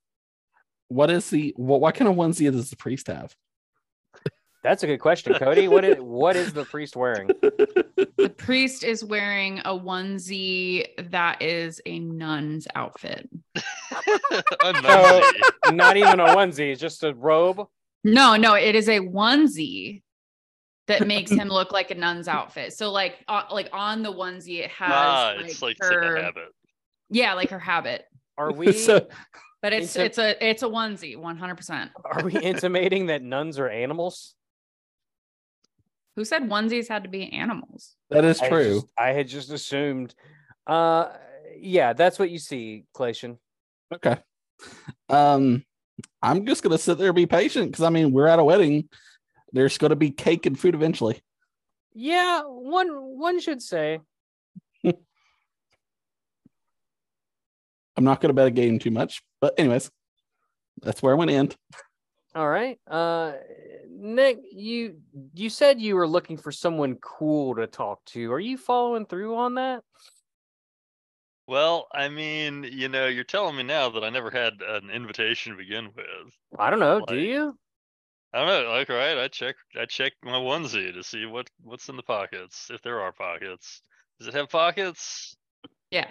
What is the what? What kind of onesie does the priest have? That's a good question, Cody. What is what is the priest wearing? The priest is wearing a onesie that is a nun's outfit. A nunsey. Not even a onesie, just a robe. No, no, it is a onesie that makes him look like a nun's outfit. So like uh, like on the onesie it has ah, like, it's like, her like a habit. yeah, like her habit. Are we so But it's Intim- it's a it's a onesie, 100%. are we intimating that nuns are animals? Who said onesies had to be animals? that is I true. just- I had just assumed. Uh, yeah, that's what you see, Clation. Okay. Um, I'm just gonna sit there and be patient because I mean we're at a wedding. There's gonna be cake and food eventually. Yeah, one one should say. I'm not gonna bet a game too much, but anyways, that's where I want to end. All right. Uh, Nick, you you said you were looking for someone cool to talk to. Are you following through on that? Well, I mean, you know, you're telling me now that I never had an invitation to begin with. I don't know. Do you? I don't know. Like, right? I check. I check my onesie to see what what's in the pockets, if there are pockets. Does it have pockets? Yeah.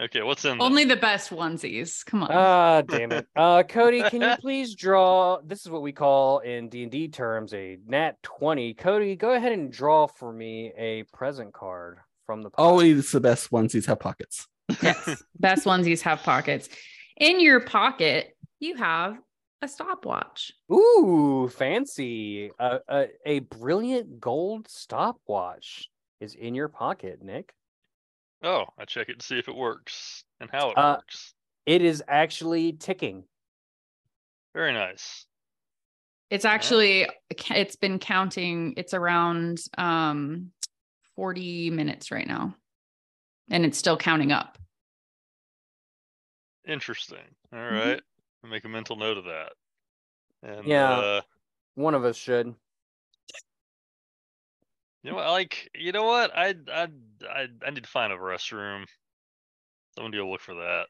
Okay, what's in there? Only the best onesies. Come on. Ah, damn it. Uh, Cody, can you please draw? This is what we call in D and D terms a nat twenty. Cody, go ahead and draw for me a present card from the. pile. Always the best onesies have pockets. yes. Best onesies have pockets. In your pocket, you have a stopwatch. Ooh, fancy. Uh, uh, a brilliant gold stopwatch is in your pocket, Nick. Oh, I check it to see if it works and how it Uh, works. It is actually ticking. Very nice. It's actually it's been counting. It's around um 40 minutes right now. And it's still counting up. Interesting. All Mhm. I'll make a mental note of that. And Yeah. uh, One of us should. You know what? Like, you know what? I I I I need to find a restroom. Somebody will look for that.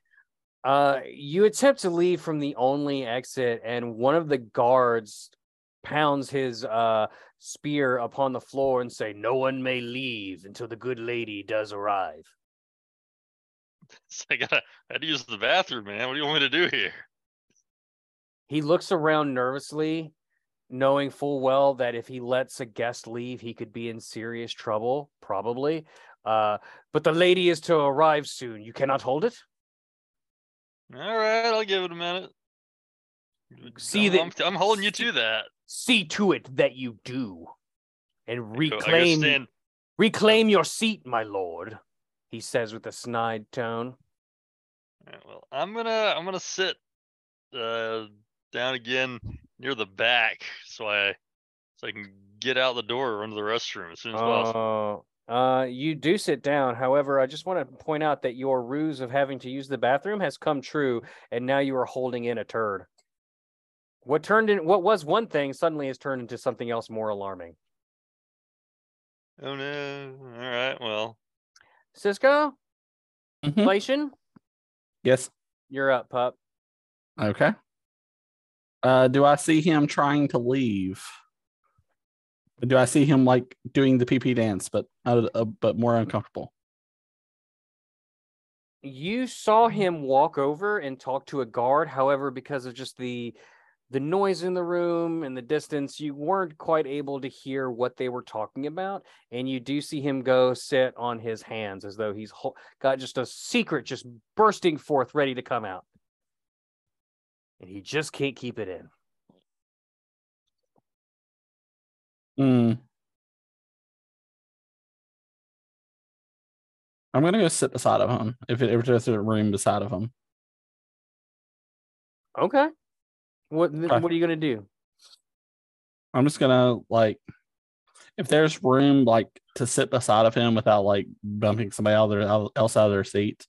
Uh, you attempt to leave from the only exit, and one of the guards pounds his uh spear upon the floor and say, "No one may leave until the good lady does arrive." So I gotta I had to use the bathroom, man. What do you want me to do here? He looks around nervously, knowing full well that if he lets a guest leave, he could be in serious trouble, probably. Uh, but the lady is to arrive soon. You cannot hold it. All right, I'll give it a minute. See I'm, that- I'm, holding you to that. See to it that you do, and I go- I go reclaim reclaim your seat, my lord. He says with a snide tone. Alright, well, I'm gonna I'm gonna sit uh down again near the back so I so I can get out the door or run to the restroom as soon as possible. Oh, uh, you do sit down. However, I just want to point out that your ruse of having to use the bathroom has come true, and now you are holding in a turd. What turned in what was one thing suddenly has turned into something else more alarming. Oh no! All right, well, Cisco, Mhm. Inflation, Yes. you're up, pup. Okay. Uh, do I see him trying to leave? Do I see him like doing the PP dance, but uh, uh, but more uncomfortable? You saw him walk over and talk to a guard. However, because of just the the noise in the room and the distance, you weren't quite able to hear what they were talking about. And you do see him go sit on his hands as though he's got just a secret just bursting forth, ready to come out. And he just can't keep it in. Hmm. I'm gonna go sit beside of him. If it if there's a room beside of him, Okay. What Okay. what are you gonna do? I'm just gonna like, if there's room like to sit beside of him without like bumping somebody out there else out of their seat,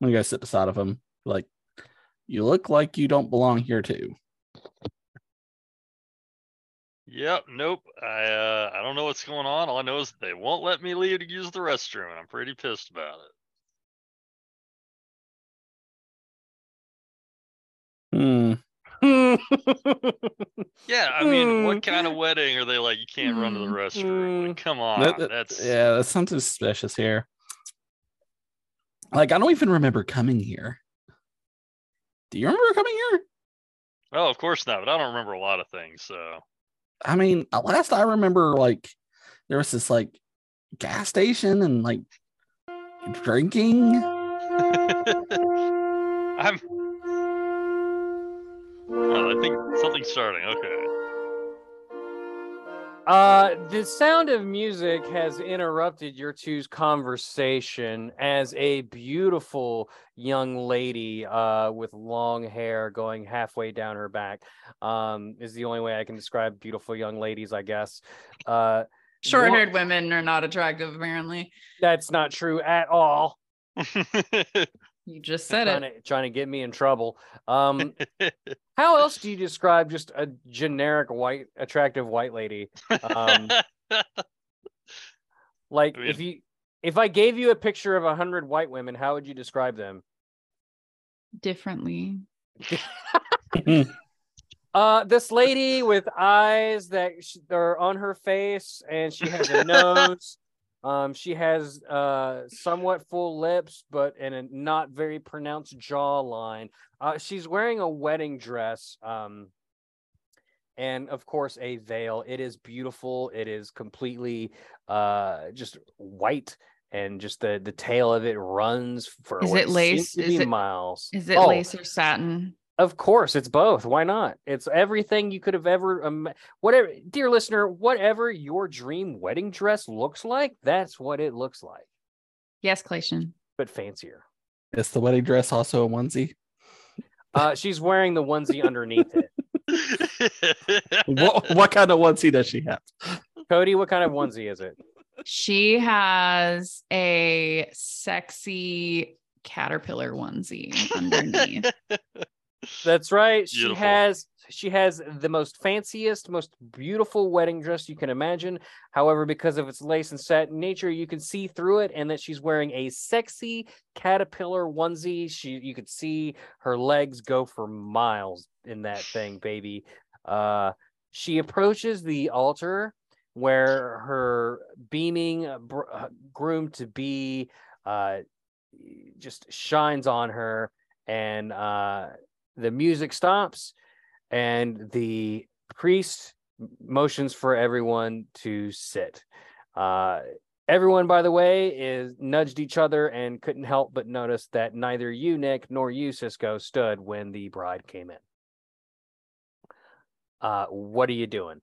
I'm gonna go sit beside of him. Like, you look like you don't belong here too. yep, nope. I uh I don't know what's going on. All I know is they won't let me leave to use the restroom, and I'm pretty pissed about it. Hmm. Yeah, I mean, Hmm. what kind of wedding are they like? You can't run to the Hmm. restroom. Like, come on, That- that- that's yeah, that's something suspicious here. Like, I don't even remember coming here. Do you remember coming here? oh, of course not. But I don't remember a lot of things. So I mean, last I remember, like, there was this like gas station and like drinking. I'm. Oh, I think something's starting. Okay. Uh, the sound of music has interrupted your two's conversation as a beautiful young lady uh, with long hair going halfway down her back um, is the only way I can describe beautiful young ladies, I guess. Uh, Short haired women are not attractive, apparently. that's not true at all. You just said trying it. to, trying to get me in trouble. Um, how else do you describe just a generic white, attractive white lady? Um, Like I if you if I gave you a picture of a hundred white women, how would you describe them? Differently. Uh, this lady with eyes that are on her face, and she has a nose. Um, she has uh somewhat full lips, but and a not very pronounced jawline. Uh, she's wearing a wedding dress. Um, and of course a veil. It is beautiful. It is completely uh just white. And just the the tail of it runs for Is it lace? Is it- miles. Is it Oh, lace or satin? Of course, it's both. Why not? It's everything you could have ever um, whatever dear listener, whatever your dream wedding dress looks like, that's what it looks like, Yes, Clayton. but fancier. Is the wedding dress also a onesie? Uh she's wearing the onesie underneath it. what what kind of onesie does she have? Cody, what kind of onesie is it? She has a sexy caterpillar onesie underneath. That's right. She has she has the most fanciest, most beautiful wedding dress you can imagine. However, because of its lace and satin nature, you can see through it, and that she's wearing a sexy caterpillar onesie. She you could see her legs go for miles in that thing, baby. Uh, she approaches the altar where her beaming uh, groom to be uh just shines on her and uh the music stops and the priest motions for everyone to sit. Uh, everyone, by the way, is nudged each other and couldn't help but notice that neither you, Nick, nor you, Cisco, stood when the bride came in. Uh, what are you doing?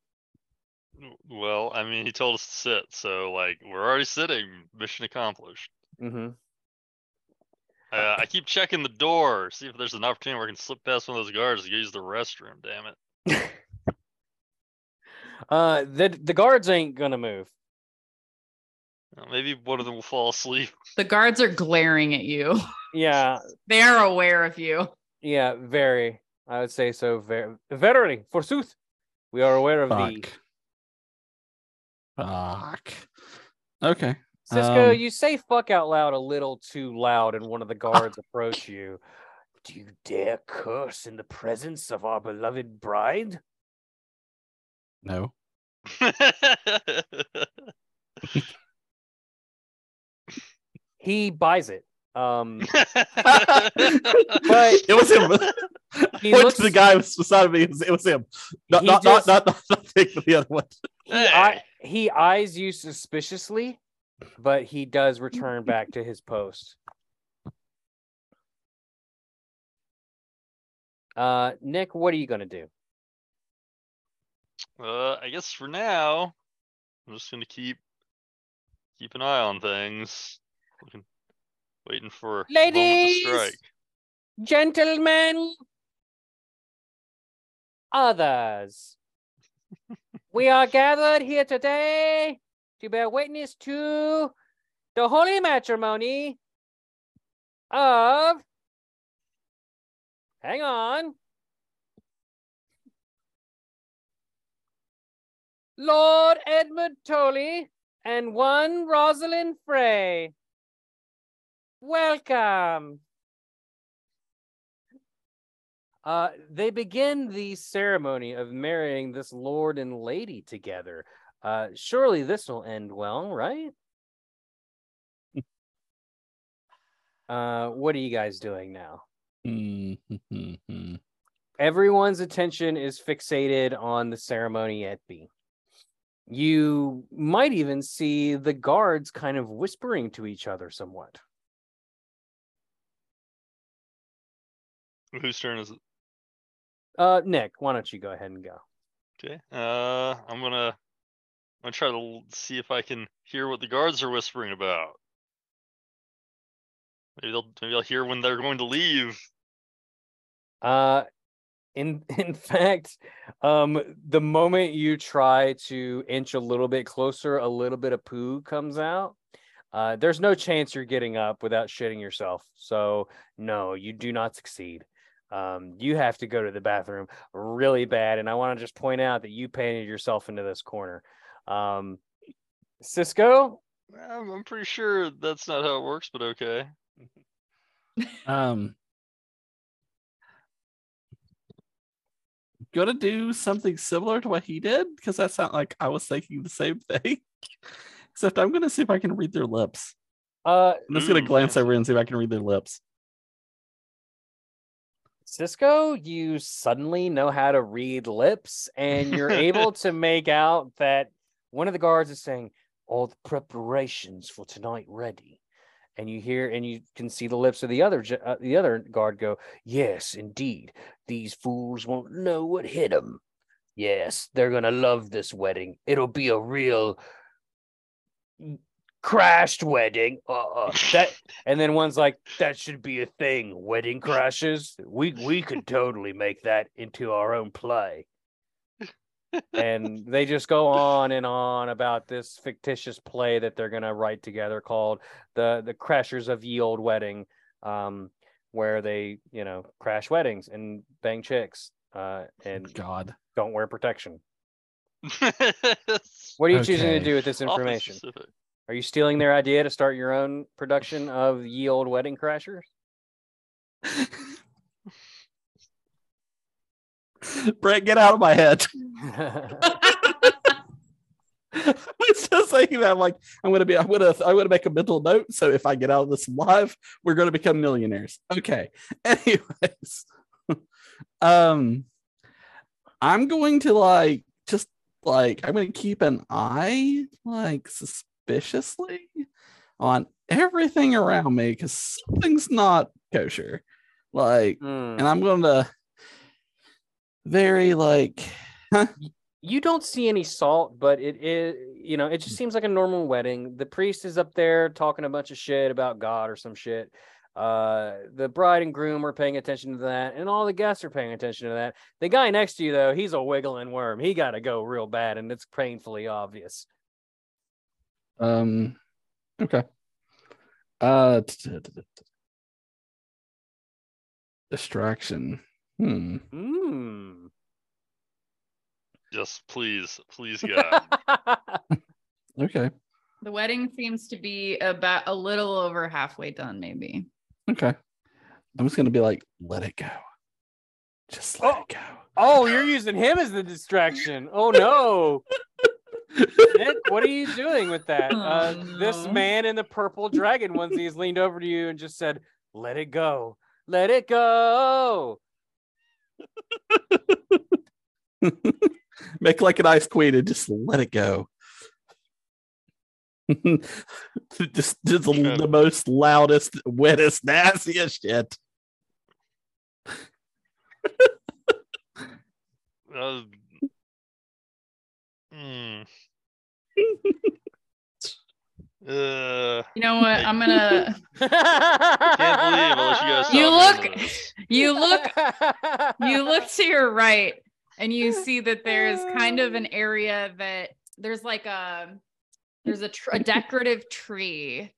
well, I mean, he told us to sit, so like we're already sitting. Mission accomplished. Mm-hmm. Uh, I keep checking the door, see if there's an opportunity where I can slip past one of those guards to use the restroom. Damn it! Uh, the the guards ain't gonna move. Uh, maybe one of them will fall asleep. The guards are glaring at you. Yeah, They are aware of you. yeah, very. I would say so. Very, verily, forsooth, we are aware of Fuck. the Fuck. Okay. Cisco, Um, you say fuck out loud a little too loud, and one of the guards approach you. Do you dare curse in the presence of our beloved bride? No. He buys it. Um, but it was him. He looks- the guy was beside me. It was, it was him. Not not, just- not not not not but the other one. he, Hey. he eyes you suspiciously, but he does return back to his post. Uh, Nick, what are you gonna do? uh, I guess for now, I'm just gonna keep keep an eye on things. Looking, waiting for the to Ladies! strike. Gentlemen, others, we are gathered here today to bear witness to the holy matrimony of. Hang on. Lord Edmund Tully and one Rosalind Frey. Welcome. Uh, they begin the ceremony of marrying this lord and lady together. Uh, surely this will end well, right? uh, what are you guys doing now? Hmm, hmm, hmm. Everyone's attention is fixated on the ceremony at B. You might even see the guards kind of whispering to each other somewhat. Whose turn is it? Uh, Nick, why don't you go ahead and go? Okay. Uh, I'm gonna I'm gonna try to see if I can hear what the guards are whispering about. Maybe they'll maybe I'll hear when they're going to leave. Uh, in in fact, um, the moment you try to inch a little bit closer, a little bit of poo comes out. Uh, there's no chance you're getting up without shitting yourself. So no, you do not succeed. Um, you have to go to the bathroom really bad, and I want to just point out that you painted yourself into this corner. Um, Cisco, I'm, I'm pretty sure that's not how it works, but okay. Um. gonna do something similar to what he did because that sounded like I was thinking the same thing. Except I'm gonna see if I can read their lips. Uh, I'm just gonna Ooh, glance fancy. over and see if I can read their lips. Cisco, you suddenly know how to read lips, and you're able to make out that one of the guards is saying, "All the preparations for tonight ready." And you hear, and you can see the lips of the other, uh, the other guard go, "Yes, indeed, these fools won't know what hit them. Yes, they're gonna love this wedding. It'll be a real crashed wedding. Uh, uh, that and then one's like, that should be a thing. Wedding crashes. We we could totally make that into our own play. And they just go on and on about this fictitious play that they're gonna write together called the the Crashers of Ye Old Wedding, um, where they you know crash weddings and bang chicks, uh, and God. don't wear protection. What are you choosing to do with this information? specific. Are you stealing their idea to start your own production of Ye Old Wedding Crashers? Brett, get out of my head. I was just thinking that I'm like, I'm gonna be I'm gonna I'm gonna make a mental note. So if I get out of this live, we're gonna become millionaires. Okay. Anyways. um I'm going to like just like I'm gonna keep an eye like suspiciously on everything around me because something's not kosher. Like, Hmm. and I'm gonna very like you don't see any salt, but it is, you know, it just seems like a normal wedding. The priest is up there talking a bunch of shit about God or some shit. Uh, the bride and groom are paying attention to that, and all the guests are paying attention to that. The guy next to you, though, he's a wiggling worm. He got to go real bad, and it's painfully obvious. Um. Okay. Uh. Distraction. Hmm. Hmm. Just please, please, God. Okay. The wedding seems to be about a little over halfway done, maybe. Okay. I'm just gonna be like, let it go. Just let Oh. it go. oh, you're using him as the distraction. Oh no. Nick, what are you doing with that? Uh, Oh, This man in the purple dragon onesie has leaned over to you and just said, "Let it go, let it go." Make like an ice queen and just let it go. just just the, Good. the most loudest, wettest, nastiest shit. Uh, mm. Uh, You know what? I'm gonna. can't believe I you guys. You look- You look. You look to your right, and you see that there's kind of an area that there's like a there's a, tr- a decorative tree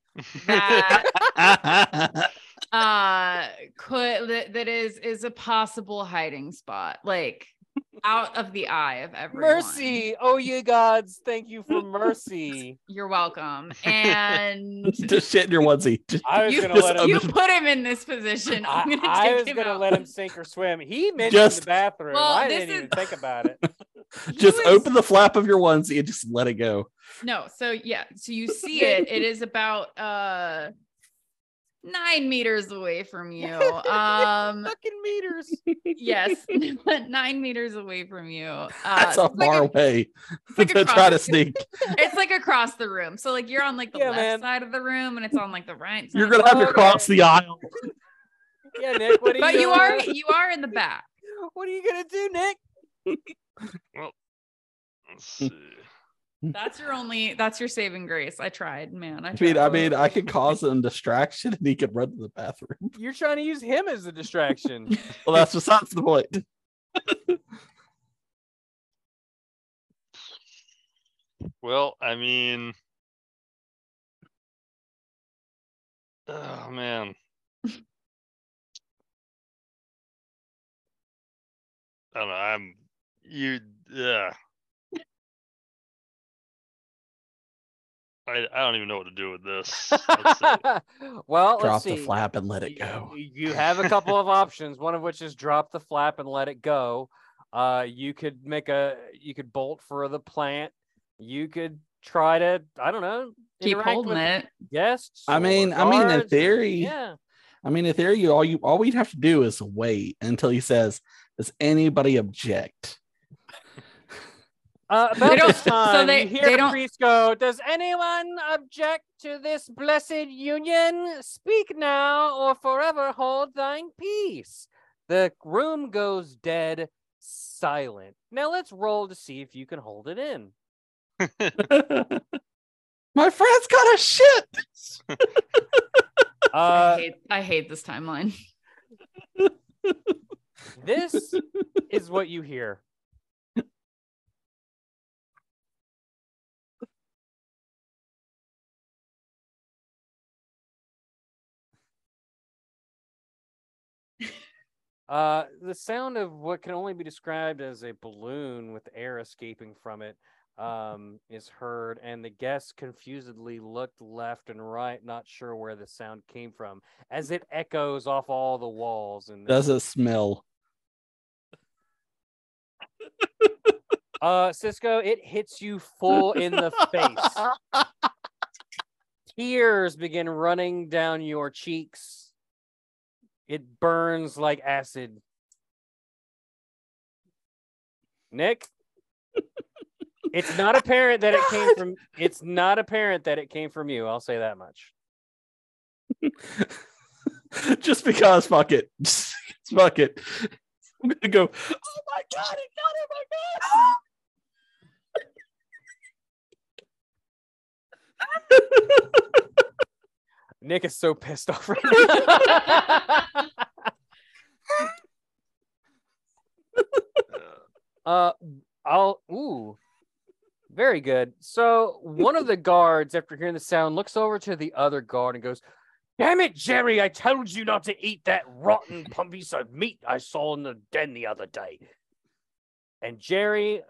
that uh could that, that is is a possible hiding spot. Like out of the eye of everyone mercy, oh ye gods, thank you for mercy. you're welcome and just shit in your onesie. Just- I was you, gonna let him. you put him in this position i'm gonna I take was him gonna out. let him sink or swim. He mentioned Just- the bathroom. Well, I didn't even think about it. just was- open the flap of your onesie and just let it go. No, so yeah, so you see it. It is about uh nine meters away from you. Um Fucking meters. yes, nine meters away from you. Uh That's a it's like far a- away it's like to try to across- sneak. It's like across the room. So like you're on like the Yeah, left man. side of the room and it's on like the right side. You're gonna have to cross the aisle. Yeah, Nick. What are but you? you are you are in the back. What are you gonna do, Nick? Well, let's see. That's your only that's your saving grace. I tried, man. I, I mean, I mean, I could cause him distraction and he could run to the bathroom. You're trying to use him as a distraction. Well, that's besides the point. Well, I mean, oh man. I don't know. I'm you. Yeah. I I don't even know what to do with this. Let's well, Drop let's the flap and let it go. y- You have a couple of options. One of which is drop the flap and let it go. Uh, you could make a you could bolt for the plant. You could try to I don't know Keep holding it. guests. I or mean- I mean, in theory, yeah. I mean, in theory, you all you all we'd have to do is wait until he says, "Does anybody object?" Uh, about don't- this so time, they- you hear they don't- priest go, "Does anyone object to this blessed union? Speak now, or forever hold thine peace." The room goes dead silent. Now let's roll to see if you can hold it in. My friend's got a shit. I Uh, hate I hate this timeline. this is what you hear. Uh, the sound of what can only be described as a balloon with air escaping from it um, is heard, and the guests confusedly looked left and right, not sure where the sound came from, as it echoes off all the walls. And Does it smell? Uh, Cisco, it hits you full in the face. Tears begin running down your cheeks. It burns like acid. Nick, it's not apparent that it came from. It's not apparent that it came from you. I'll say that much. Just because, fuck it. Just fuck it. I'm gonna go. Oh my god! It got it! My god! Nick is so pissed off right now. Uh, I'll. Ooh, very good. So one of the guards, after hearing the sound, looks over to the other guard and goes, "Damn it, Jerry! I told you not to eat that rotten piece of meat I saw in the den the other day." And Jerry,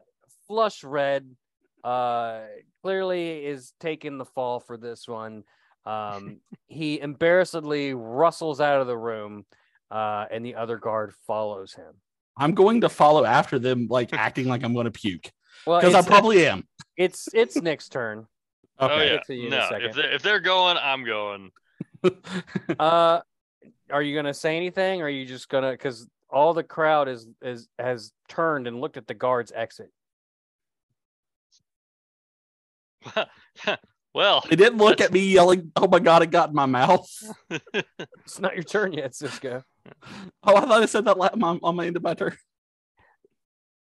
flush red, uh, clearly is taking the fall for this one. Um, he embarrassedly rustles out of the room, uh, and the other guard follows him. I'm going to follow after them, like acting like I'm going to puke Well, because I probably am. it's it's Nick's turn. Oh Okay. yeah, get to you in a no. second. If they're, if they're going, I'm going. Uh, are you gonna say anything? Or are you just gonna because all the crowd is is has turned and looked at the guard's exit. Well, they didn't look at me yelling, "Oh my god!" It got in my mouth. It's not your turn yet, Cisco. Oh, I thought I said that la- on, on my end of my turn.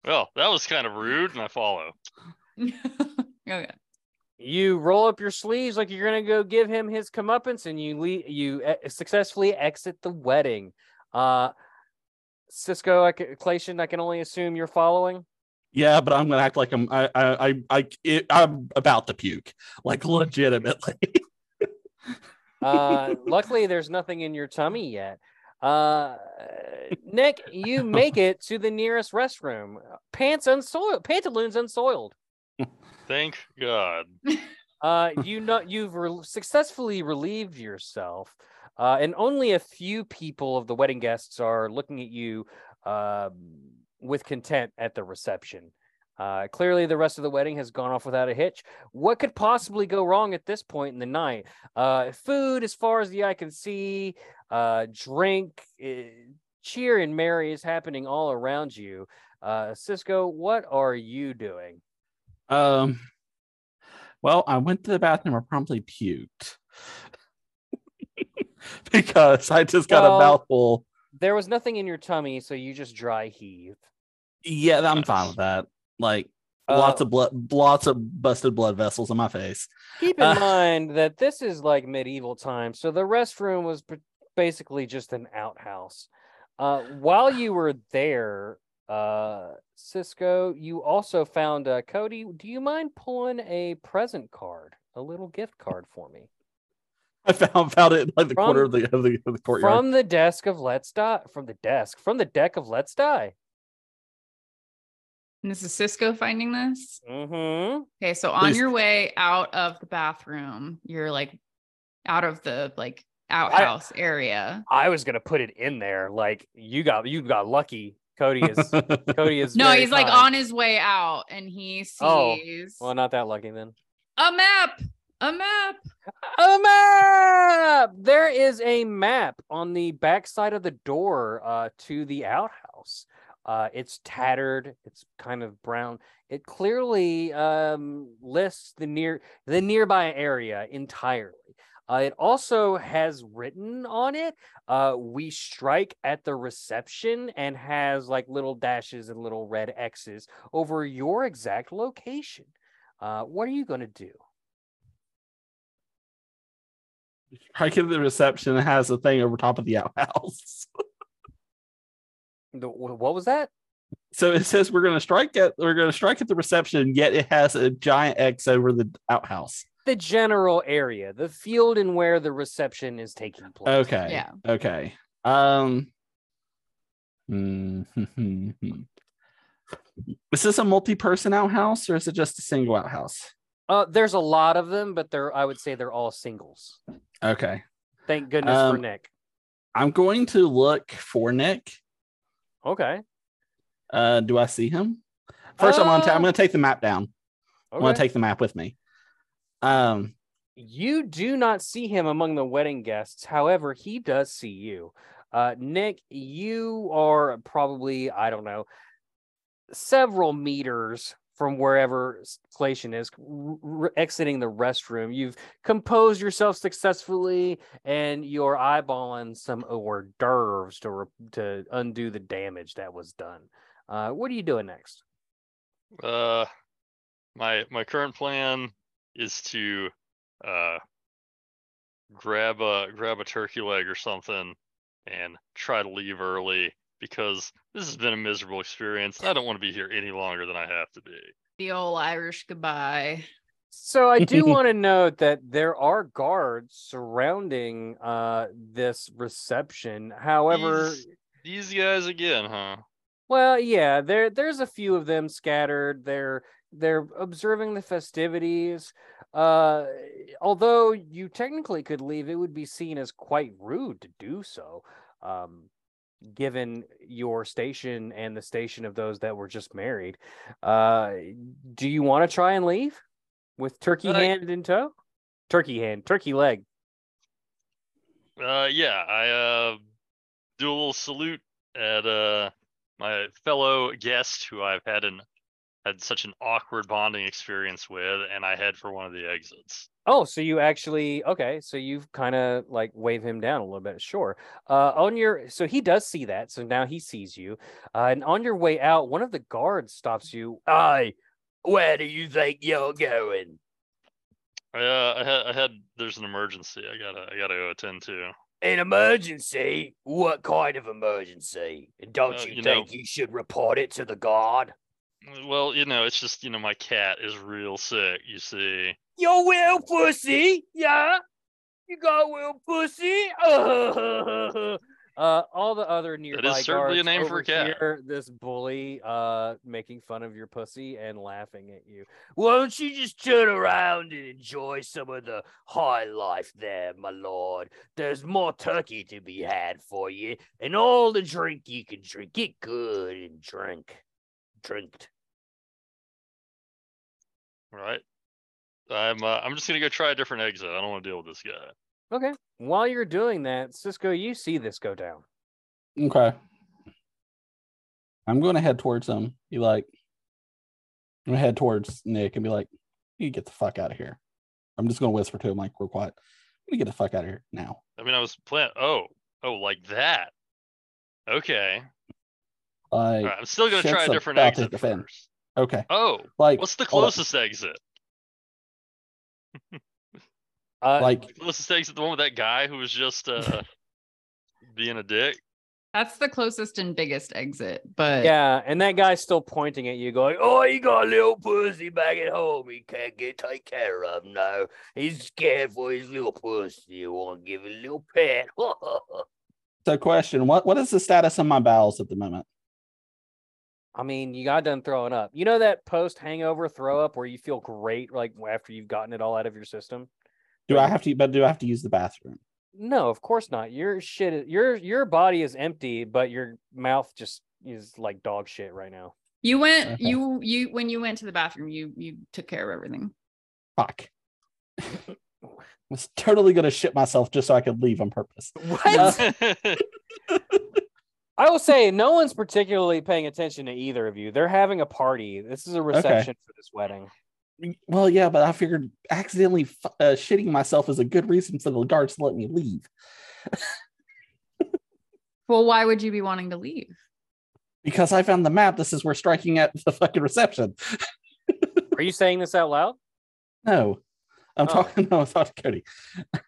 well, that was kind of rude, and I follow. okay. You roll up your sleeves like you're gonna go give him his comeuppance, and you le- you e- successfully exit the wedding. Uh, Cisco, I can, Clation, I can only assume you're following. Yeah, but I'm gonna act like I'm I I I, I it, I'm about to puke, like legitimately. Uh, luckily, there's nothing in your tummy yet. Uh, Nick, you make it to the nearest restroom. Pants unsoiled, pantaloons unsoiled. Thank God. Uh, you know you've re- successfully relieved yourself, uh, and only a few people of the wedding guests are looking at you uh, with content at the reception. Uh, clearly, the rest of the wedding has gone off without a hitch. What could possibly go wrong at this point in the night? Uh, food, as far as the eye can see, uh, drink, eh, cheer and merry is happening all around you. Uh, Cisco, what are you doing? Um, well, I went to the bathroom. I promptly puked because I just got Well- a mouthful. There was nothing in your tummy, so you just dry heaved. Yeah, I'm fine with that. Like Uh, lots of blood, lots of busted blood vessels in my face. Keep in Uh, mind that this is like medieval times, so the restroom was basically just an outhouse. Uh, while you were there, uh, Cisco, you also found uh, Cody. Do you mind pulling a present card, a little gift card for me I found found it in like the corner of From- the of the, of the courtyard. from the desk of Let's Die? From the desk, from the deck of Let's Die. And this is Cisco finding this. Mm-hmm. Okay, so on Please. your way out of the bathroom, you're like out of the like outhouse area. I was gonna put it in there. Like you got you got lucky. Cody is Cody is No, very he's like on his way out and he sees Oh, Well, not that lucky then. a map. A map. A map. There is a map on the back side of the door uh, to the outhouse. Uh, it's tattered. It's kind of brown. It clearly um, lists the near the nearby area entirely. Uh, it also has written on it, uh, "We strike at the reception," and has like little dashes and little red X's over your exact location. Uh, what are you gonna do? I give the reception has a thing over top of the outhouse. The, what was that? So it says we're gonna strike at we're gonna strike at the reception, yet it has a giant X over the outhouse. the general area, the field and where the reception is taking place. Okay. Yeah. Okay. Um. Mm-hmm. Is this a multi-person outhouse or is it just a single outhouse? Uh, there's a lot of them, but they're I would say they're all singles. Okay. Thank goodness for Um, Nick. I'm going to look for Nick. Okay. Uh, do I see him? First, I'm gonna ta- I'm Uh, gonna take the map down. I'm gonna take the map with me. Um. You do not see him among the wedding guests. However, he does see you. Uh, Nick, you are probably, I don't know, several meters from wherever Station is r- r- exiting the restroom. You've composed yourself successfully and you're eyeballing some hors d'oeuvres to, re- to undo the damage that was done. Uh, what are you doing next? Uh, my my current plan is to uh grab a grab a turkey leg or something and try to leave early because this has been a miserable experience. I don't want to be here any longer than I have to be. The old Irish goodbye. So I do want to note that there are guards surrounding uh this reception. However, These, these guys again, huh? well, yeah, there there's a few of them scattered. They're they're observing the festivities. Uh although you technically could leave, it would be seen as quite rude to do so. Um given your station and the station of those that were just married. Uh do you want to try and leave with turkey Uh, hand in tow? Turkey hand, turkey leg. Uh, yeah, I uh do a little salute at uh my fellow guest who I've had an had such an awkward bonding experience with, and I head for one of the exits. Oh, so you actually okay? So you've kind of like wave him down a little bit. Sure. Uh, on your so he does see that. So now he sees you. Uh, and on your way out, one of the guards stops you. I, where do you think you're going? I, uh, I had I had there's an emergency I gotta I gotta go attend to. An emergency? What kind of emergency? And don't Uh, you you think know- you should report it to the guard? Well, you know, it's just you know my cat is real sick. You see. Your will pussy, yeah. You got will pussy. Uh, all the other nearby certainly a name for a cat. overhear This bully, uh, making fun of your pussy and laughing at you. Won't you just turn around and enjoy some of the high life there, my lord? There's more turkey to be had for you, and all the drink you can drink. Get good and drink, drinked. Right. I'm uh, I'm just gonna go try a different exit. I don't want to deal with this guy. Okay. While you're doing that, Cisco, you see this go down. Okay. I'm going to head towards him. Be like, I'm going to head towards Nick and be like, you get the fuck out of here. I'm just going to whisper to him like real quiet. You need to get the fuck out of here now. I mean, I was plan. Oh, oh, like that. Okay. Like, All right, I'm still gonna try a different exit first. okay. Oh, Like, what's the closest exit? Uh, Like, Closest exit, the one with that guy who was just uh being a dick. That's the closest and biggest exit, but Yeah, and that guy's still pointing at you, going, "Oh, you got a little pussy back at home. He can't get taken care of now. He's scared for his little pussy. You want to give it a little pet." so question what What is the status of my bowels at the moment? I mean, you got done throwing up. You know that post hangover throw up where you feel great, like after you've gotten it all out of your system. Do I have to, but do I have to use the bathroom? No, of course not. Your shit, is- your your body is empty, but your mouth just is like dog shit right now. You went Okay. you you when you went to the bathroom, you you took care of everything. Fuck. I was totally gonna shit myself just so I could leave on purpose. What? Uh, I will say no one's particularly paying attention to either of you. They're having a party. This is a reception for this wedding. Well, yeah, but I figured accidentally f- uh, shitting myself is a good reason for the guards to let me leave Well, why would you be wanting to leave? because I found the map. This is where striking at the fucking reception. Are you saying this out loud? No, I'm Oh. talking. No, I thought Cody.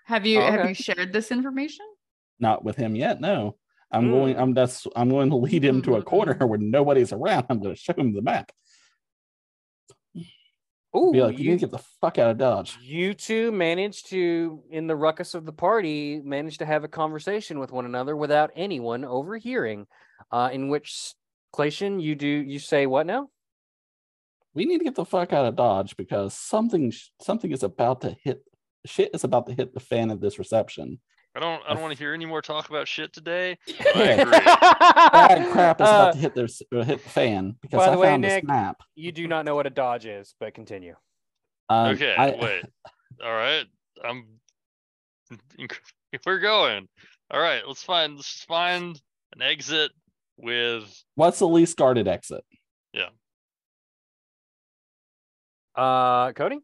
Have you Oh, have you shared this information? Not with him yet. No, I'm Hmm. going. I'm that's. I'm going to lead him to a corner Hmm. where nobody's around. I'm going to show him the map. Ooh, Be like, you you, need to get the fuck out of Dodge. you two managed to, in the ruckus of the party, managed to have a conversation with one another without anyone overhearing. Uh, in which Clation, you do you say what now? We need to get the fuck out of Dodge because something something is about to hit. Shit is about to hit the fan of this reception. I don't I don't want to hear any more talk about shit today. I Bad agree. Bad crap is Uh, about to hit this uh, hit the fan because by I way, found Nick, this map. you do not know what a dodge is, but continue. Um, Okay, I- wait. All right. I'm we're going. All right, let's find let's find an exit with What's the least guarded exit? Yeah. Uh, Cody.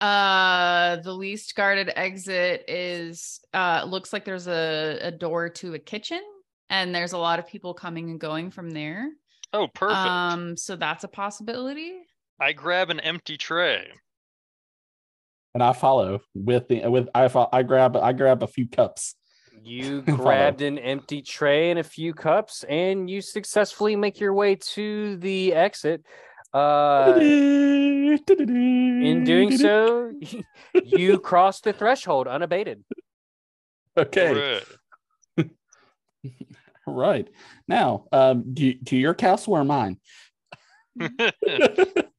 Uh the least guarded exit is uh looks like there's a, a door to a kitchen and there's a lot of people coming and going from there. oh perfect. Um so that's a possibility. I grab an empty tray. And I follow with the with I fo- I grab I grab a few cups. You grabbed an empty tray and a few cups, and you successfully make your way to the exit. Uh, in in doing so, you cross the threshold unabated. okay, Alright. right now, um, do, do your castle or mine?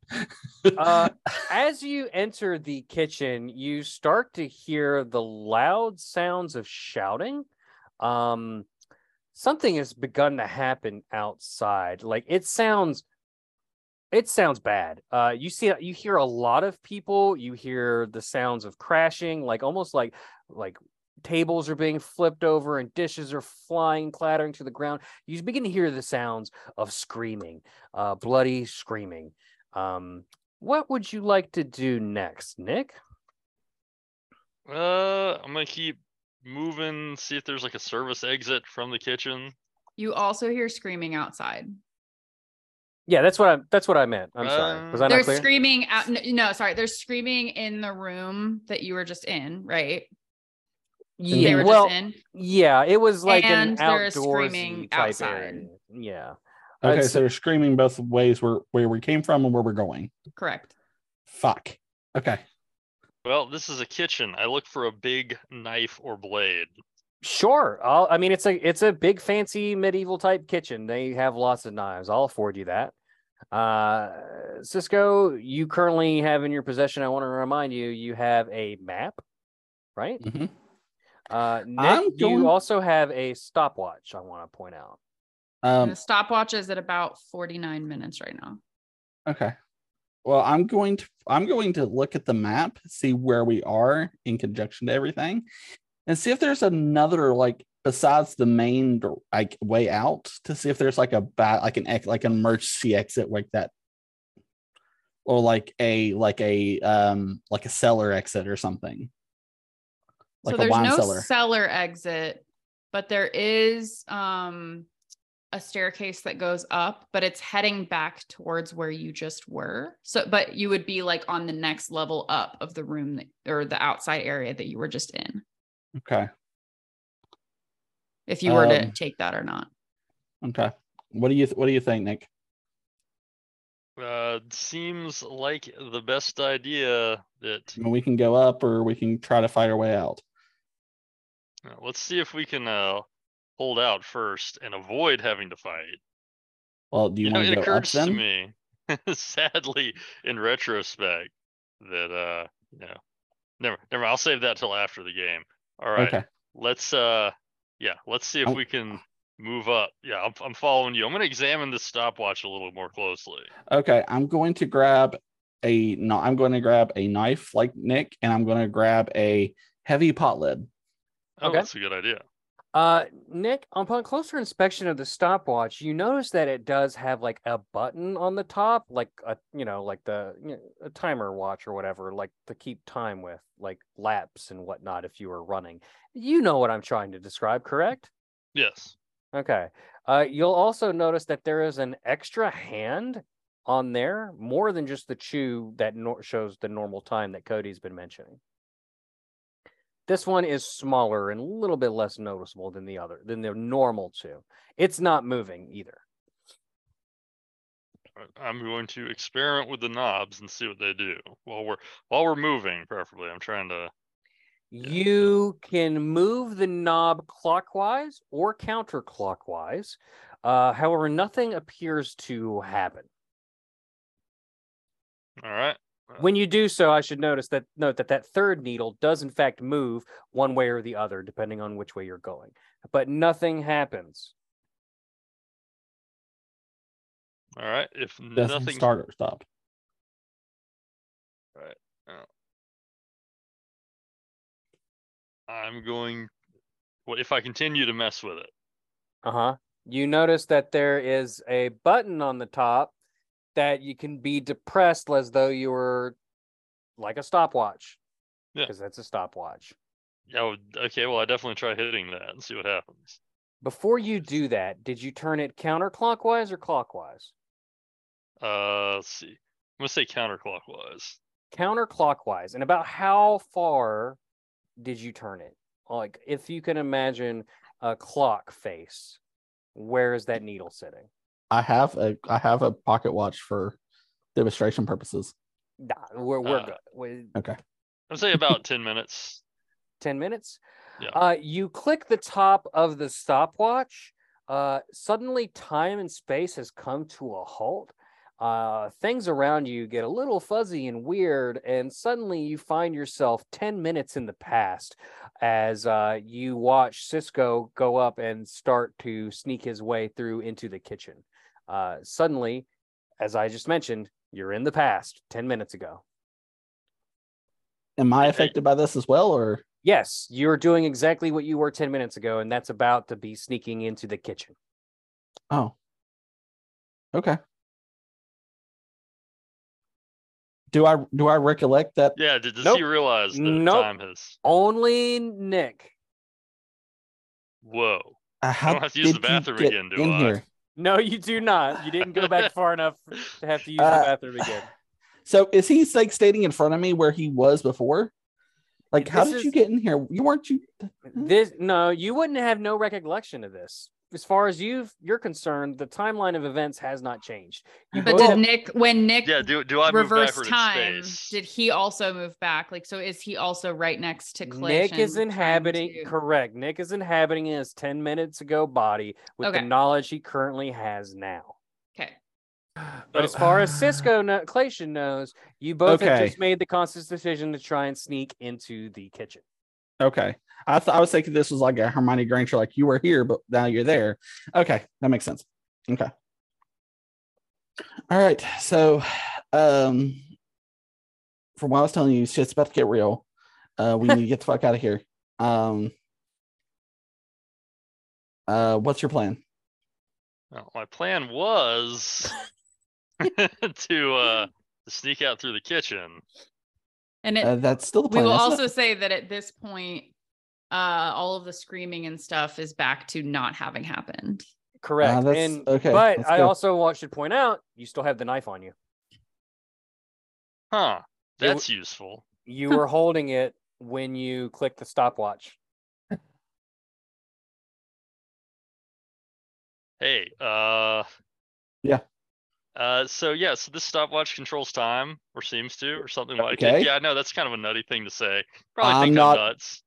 Uh, as you enter the kitchen, you start to hear the loud sounds of shouting. Um, something has begun to happen outside. Like it sounds, it sounds bad. Uh, you see, you hear a lot of people. You hear the sounds of crashing, like almost like like tables are being flipped over and dishes are flying, clattering to the ground. You begin to hear the sounds of screaming, uh, bloody screaming. Um, what would you like to do next, Nick? uh, I'm gonna keep moving, see if there's like a service exit from the kitchen. You also hear screaming outside. Yeah, that's what I'm. that's what I meant. I'm sorry. Was I not They're clear? screaming out no, no, sorry, they're screaming in the room that you were just in, right? They yeah, were well, just in. yeah, it was like And an there's outdoorsy screaming type outside. area. Yeah. Okay, I'd so they're screaming both ways where where we came from and where we're going. Correct. Fuck. Okay. Well, this is a kitchen. I look for a big knife or blade. Sure. I'll, I mean, it's a it's a big fancy medieval type kitchen. They have lots of knives. I'll afford you that. Uh, Cisco, you currently have in your possession. I want to remind you, you have a map, right? Mhm. Uh, Nick, I'm you also have a stopwatch. I want to point out. And Um. the stopwatch is at about 49 minutes right now. Okay. Well, I'm going to I'm going to look at the map, see where we are in conjunction to everything, and see if there's another like besides the main like way out to see if there's like a bat like an ex like an emergency exit like that, or like a like a um like a cellar exit or something. Like so a there's wine no cellar. cellar exit, but there is um a staircase that goes up, but it's heading back towards where you just were. So but you would be like on the next level up of the room that, or the outside area that you were just in. Okay. If you were to Um, take that or not. Okay. What do you th- what do you think, Nick? Uh, seems like the best idea that I mean, we can go up or we can try to fight our way out. uh, let's see if we can uh hold out first and avoid having to fight. Well, do you, You know, want it to go up occurs to me, sadly, in retrospect, that uh, you know, never, never. I'll save that till after the game. All right, Okay. let's uh, yeah, let's see if I'm- we can move up. Yeah, I'm, I'm following you. I'm going to examine the stopwatch a little more closely. Okay, I'm going to grab a no, I'm going to grab a knife like Nick, and I'm going to grab a heavy pot lid. Oh, Okay. that's a good idea. Uh, Nick, upon closer inspection of the stopwatch, you notice that it does have like a button on the top, like a you know, like the you know, a timer watch or whatever, like to keep time with, like laps and whatnot. If you were running, you know what I'm trying to describe, correct? Yes. Okay. Uh, you'll also notice that there is an extra hand on there, more than just the chew that nor- shows the normal time that Cody's been mentioning. This one is smaller and a little bit less noticeable than the other, than the normal two. It's not moving either. I'm going to experiment with the knobs and see what they do while we're while we're moving. Preferably, I'm trying to. You can move the knob clockwise or counterclockwise. Uh, however, nothing appears to happen. All right. When you do so, I should notice that note that that third needle does in fact move one way or the other, depending on which way you're going. But nothing happens. All right. If Doesn't nothing. start or stop. I'm going. What if I continue to mess with it? Uh huh. You notice that there is a button on the top that you can be depressed as though you were like a stopwatch. Yeah. Because that's a stopwatch. Yeah. well, Okay. Well, I definitely try hitting that and see what happens. Before you do that, did you turn it counterclockwise or clockwise? Uh, let's see. I'm gonna say counterclockwise. counterclockwise and about how far did you turn it like if you can imagine a clock face where is that needle sitting I have a I have a pocket watch for demonstration purposes. nah, we're, we're Uh, good we, Okay. I'd say about ten minutes. 10 minutes Yeah. uh you click the top of the stopwatch uh suddenly time and space has come to a halt uh things around you get a little fuzzy and weird and suddenly you find yourself 10 minutes in the past as uh you watch cisco go up and start to sneak his way through into the kitchen uh suddenly as i just mentioned you're in the past 10 minutes ago Am I affected by this as well, or yes you're doing exactly what you were 10 minutes ago and that's about to be sneaking into the kitchen oh, okay. Do I do I recollect that? Yeah. Did, does Nope. he realize that Nope. time has? only nick Whoa. Uh, how don't have to use the bathroom again, do in I? here? No, you do not. You didn't go back far enough to have to use Uh, the bathroom again. So is he like standing in front of me where he was before? Like, how This did you get in here? You weren't you? This no, you wouldn't have no recollection of this. As far as you you're concerned, the timeline of events has not changed. You But did have- Nick, when Nick Yeah. Do do I reverse backward time, space? did he also move back? Like, so is he also right next to Clish? Nick is inhabiting to- correct. Nick is inhabiting his 10 minutes ago body with the knowledge he currently has now. Okay. But as far as Cisco no, Clation knows, you both have just made the conscious decision to try and sneak into the kitchen. Okay. I thought I was thinking this was like a Hermione Granger, like you were here, but now you're there. Okay, that makes sense. Okay. All right. So um from what I was telling you, shit's about to get real. Uh we need to get the fuck out of here. Um uh what's your plan? Well, my plan was to uh sneak out through the kitchen. And it, Uh, that's still the we will isn't it? also say that at this point, uh, all of the screaming and stuff is back to not having happened. Correct. that's- and okay, but I also want should point out you still have the knife on you. Huh. It w- That's useful. You were holding it when you clicked the stopwatch. Hey, uh Yeah. Uh so yeah, so this stopwatch controls time or seems to or something like Okay. it. Yeah, no, that's kind of a nutty thing to say. Probably I'm think not- I'm nuts.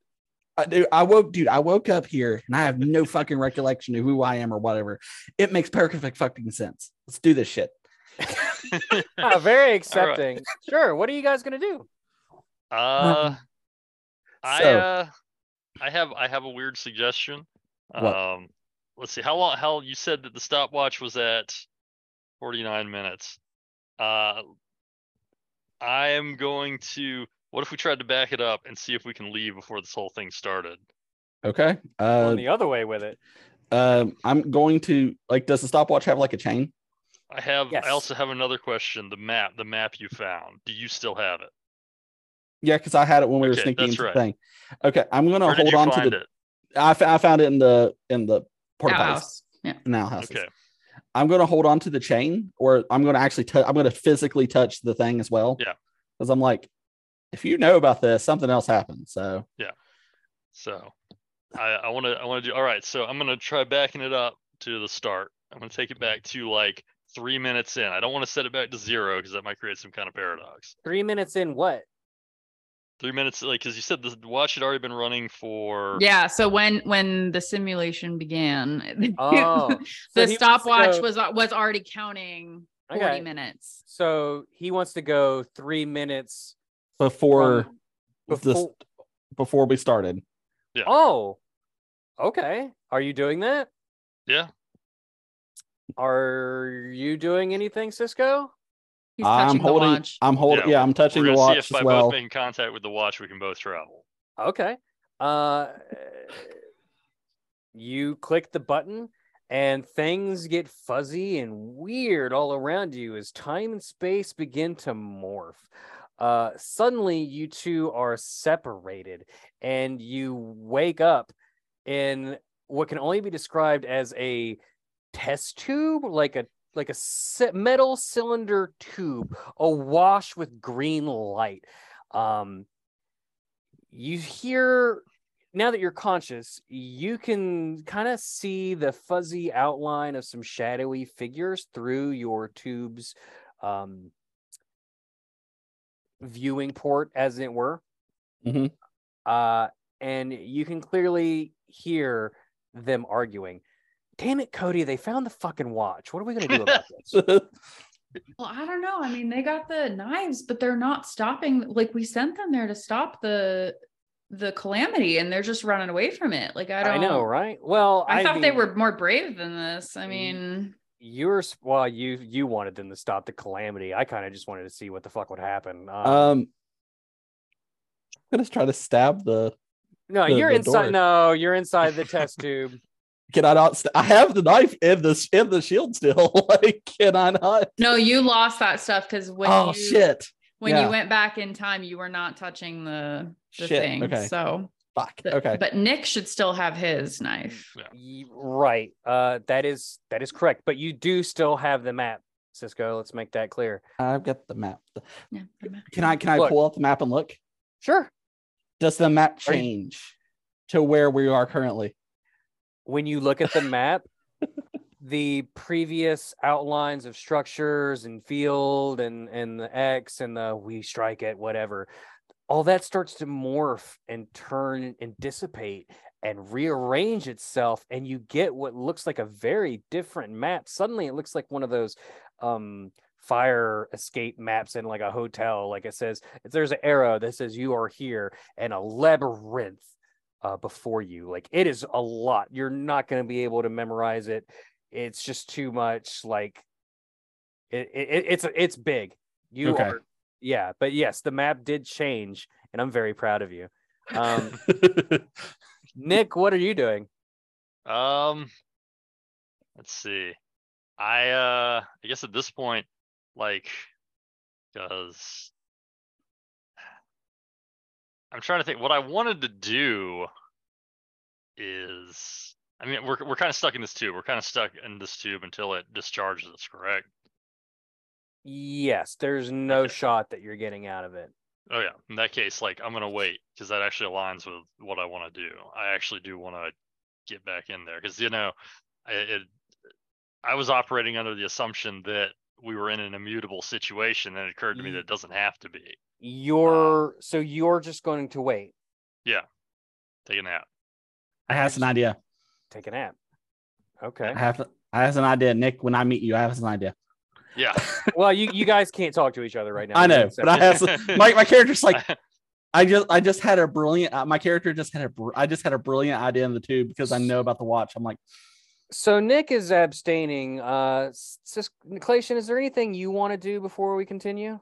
I, dude, I woke, dude. I woke up here and I have no fucking recollection of who I am or whatever. It makes perfect fucking sense. Let's do this shit. Ah, very accepting. Sure. What are you guys gonna do? Uh I So- uh I have I have a weird suggestion. What? Um let's see how long. How you said that the stopwatch was at 49 minutes. Uh, I am going to. What if we tried to back it up and see if we can leave before this whole thing started? Okay. Uh, Going the other way with it. um, I'm going to like. Does the stopwatch have like a chain? I have. Yes. I also have another question. The map. The map you found. Do you still have it? Yeah, because I had it when we were Okay, sneaking that's into right. the thing. Okay, I'm gonna Where hold on to the. it? I, I found it in the in the porta potties Outhouse. Yeah. now house. Okay. I'm gonna hold on to the chain, or I'm gonna actually touch. I'm gonna physically touch the thing as well. Yeah. Because I'm like, if you know about this, something else happened. So yeah. So I I want to I want to do all right. So I'm gonna try backing it up to the start. I'm gonna take it back to like three minutes in. I don't want to set it back to zero because that might create some kind of paradox. Three minutes in what? Three minutes, like because you said the watch had already been running for Yeah. So when when the simulation began, Oh, the he wants to stopwatch go- was uh, was already counting 40 Okay. minutes. So he wants to go three minutes before from this before. before we started. Yeah. Oh, okay. Are you doing that? yeah. Are you doing anything, Cisco? He's I'm holding. the watch. I'm holding. Yeah, Yeah, I'm touching We're the gonna watch see if by as well. both making contact with the watch we can both travel. Okay. Uh, you click the button, and things get fuzzy and weird all around you as time and space begin to morph. Uh, suddenly, you two are separated, and you wake up in what can only be described as a test tube, like a like a metal cylinder tube, awash with green light. Um, you hear now that you're conscious, you can kind of see the fuzzy outline of some shadowy figures through your tube's um, viewing port, as it were. Mhm. Uh, and you can clearly hear them arguing. Damn it, Cody! They found the fucking watch. What are we gonna do about this? Well, I don't know. I mean, they got the knives, but they're not stopping. Like we sent them there to stop the the calamity, and they're just running away from it. Like I don't I know, right? Well, I, thought they were more brave than this. I mean, You're s- well, you you wanted them to stop the calamity. I kind of just wanted to see what the fuck would happen. Um, um, I'm gonna try to stab the. no, the- you're the inside. door. No, you're inside the test tube. Can I not? St- I have the knife in the in the shield still. like, can I not? no, you lost that stuff because when oh you shit! when Yeah. you went back in time, you were not touching the the Shit, thing. okay. So, Fuck. but, okay. but Nick should still have his knife. Y- Right. Uh, that is that is correct. But you do still have the map, Cisco. Let's make that clear. I've got the map. Yeah. Can I can I Look. pull up the map and look? Sure. Does the map Are you- change to where we are currently? When you look at the map, the previous outlines of structures and field and and the X and the we strike at whatever, all that starts to morph and turn and dissipate and rearrange itself, and you get what looks like a very different map. Suddenly, it looks like one of those um fire escape maps in like a hotel. Like it says, if there's an arrow that says you are here, and a labyrinth uh, before you. Like it is a lot. You're not going to be able to memorize it. It's just too much. Like it, it it's it's big. You Okay. are yeah. But yes, the map did change, and I'm very proud of you. Um, Nick, what are you doing? Um, let's see. I uh, I guess at this point, like, because I'm trying to think. What I wanted to do is, I mean, we're we're kind of stuck in this tube. We're kind of stuck in this tube until it discharges us. Correct? Yes, there's no Okay. shot that you're getting out of it. Oh yeah. In that case, like, I'm gonna wait because that actually aligns with what I want to do. I actually do want to get back in there because you know, I, it, I was operating under the assumption that we were in an immutable situation, and it occurred to me that it doesn't have to be. You're so you're just going to wait, Yeah, Take a nap. I have an idea. take a nap. Okay. I have I have an idea, Nick. When I meet you, I have an idea. Yeah. well, you you guys can't talk to each other right now. I You're know, in but I have my my character's like I just I just had a brilliant uh, my character just had a br- I just had a brilliant idea in the tube because I know about the watch. I'm like, So Nick is abstaining. Uh, Sis- Clation, is there anything you want to do before we continue?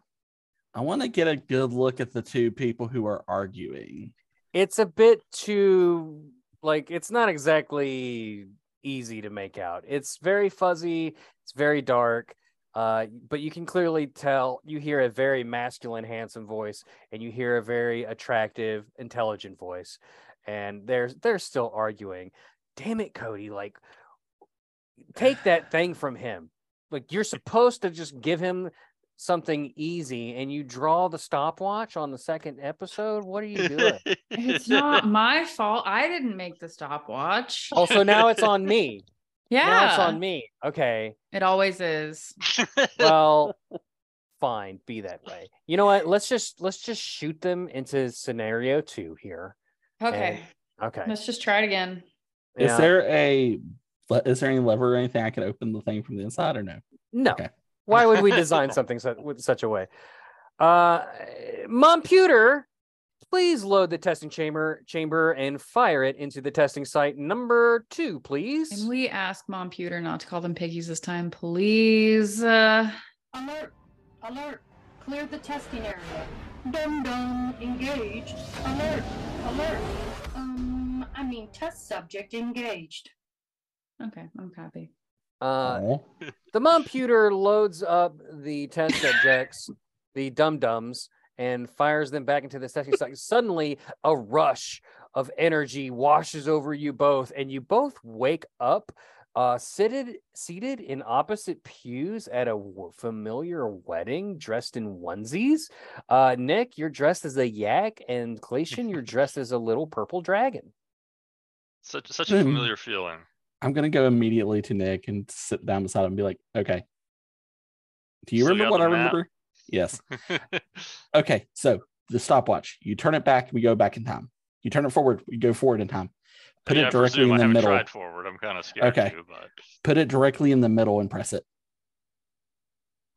I want to get a good look at the two people who are arguing. It's a bit too like it's not exactly easy to make out. It's very fuzzy. It's very dark. Uh, but you can clearly tell. You hear a very masculine, handsome voice, and you hear a very attractive, intelligent voice, and they're they're still arguing. Damn it, Cody! Like, take that thing from him. Like you're supposed to just give him something easy, and you draw the stopwatch on the second episode. What are you doing? It's not my fault. I didn't make the stopwatch. also, now it's on me. Yeah. Now it's on me. Okay. It always is. Well, fine. Be that way. You know what? Let's just let's just shoot them into scenario two here. Okay. Okay. Let's just try it again. Is Yeah. there a is there any lever or anything I can open the thing from the inside or no? No. Okay. Why would we design something su- with such a way? Uh, Momputer, please load the testing chamber chamber and fire it into the testing site number two, please. Can we ask Momputer not to call them piggies this time, please? Uh, Alert! Alert! Clear the testing area. Dum dum. Engaged. Alert! Alert! Um, I mean, test subject engaged. okay, I'm happy. Uh, Aw. the Momputer loads up the test subjects, the dum dums, and fires them back into the testing site. Suddenly, a rush of energy washes over you both, and you both wake up, uh, seated seated in opposite pews at a w- familiar wedding, dressed in onesies. Uh, Nick, you're dressed as a yak, and Clation, you're dressed as a little purple dragon. such such a Hmm. familiar feeling. I'm gonna go immediately to Nick and sit down beside him and be like, okay. Do you Still remember got what I map? remember? Yes. Okay, so the stopwatch. You turn it back, we go back in time. You turn it forward, we go forward in time. Put I mean, it directly presume in I the haven't middle. tried forward. I'm kind of scared Okay. to, but Put it directly in the middle and press it.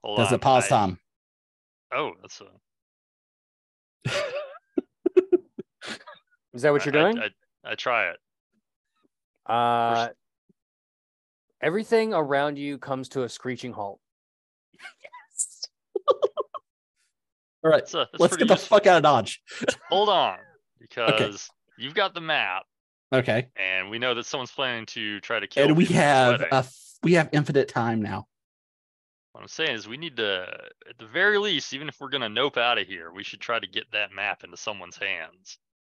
hold Does on. it pause I- time? Oh, that's a, Is that what you're I- I- doing? I, I try it. Uh, everything around you comes to a screeching halt. All right, a, let's get the useful. fuck out of Dodge. Hold on, because you've got the map, Okay, and we know that someone's planning to try to kill. and we people at this have a f- we have infinite time now. What I'm saying is, we need to, at the very least, even if we're gonna nope out of here, we should try to get that map into someone's hands.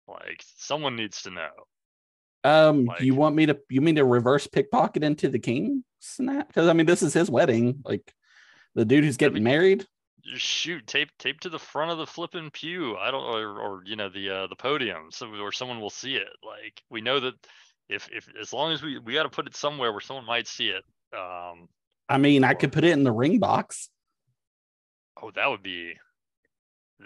Like someone needs to know. Um, Like- you want me to you mean to reverse pickpocket into the king snap? Because I mean, this is his wedding. Like the dude who's getting married. Just shoot tape tape to the front of the flipping pew. I don't or, or you know the uh, the podium, so where someone will see it. Like we know that if if as long as we we got to put it somewhere where someone might see it. Um, I mean, I could put it in the ring box. oh, that would be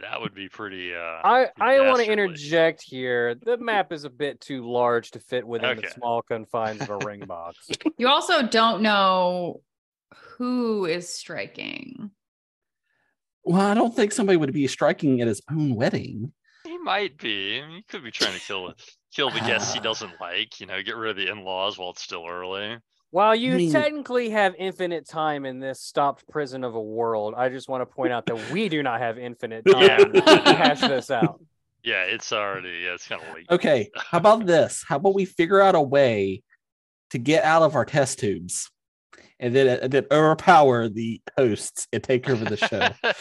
that would be pretty. Uh, I, I want to interject here. The map is a bit too large to fit within the small confines of a ring box. You also don't know who is striking. Well, I don't think somebody would be striking at his own wedding. He might be. I mean, he could be trying to kill kill the guests he doesn't like. You know, get rid of the in-laws while it's still early. While you mean- technically have infinite time in this stopped prison of a world, I just want to point out that we do not have infinite time to hash this out. Yeah, it's already. Yeah, it's kind of late. Okay, how about this? How about we figure out a way to get out of our test tubes and then and then overpower the hosts and take over the show? I,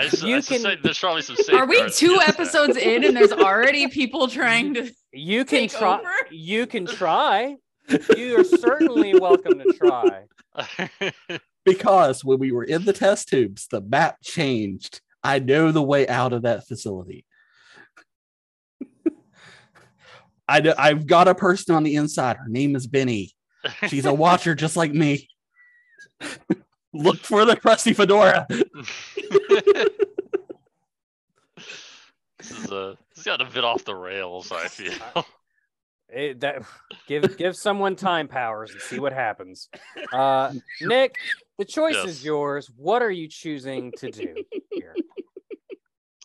I, su- You I can- suspect there's probably some. Are we two against that. episodes in and there's already people trying to? You can Take try. over? You can try. You are certainly welcome to try. because when we were in the test tubes, the map changed. I know the way out of that facility. I know, I've got a person on the inside. Her name is Benny. She's a watcher just like me. Look for the crusty fedora. this is a. This got a bit off the rails. I feel. It, that give give someone time powers and see what happens. Uh, Nick, the choice Yes. is yours. What are you choosing to do here?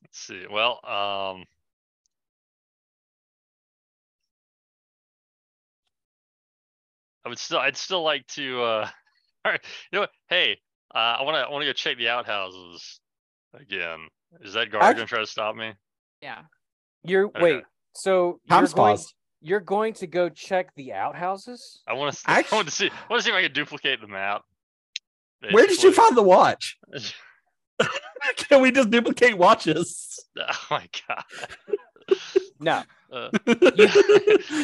Let's see. Well, um. I would still, I'd still like to. uh All right, you know what? Hey, uh, I want to, I want to go check the outhouses again. Is that guard I- gonna try to stop me? Yeah. You're Okay. wait. So you're going, paused. you're going to go check the outhouses? I want to, I Actu- want to see, I want to see if I can duplicate the map. Where did you find the watch? Can we just duplicate watches? Oh my god. No. Uh,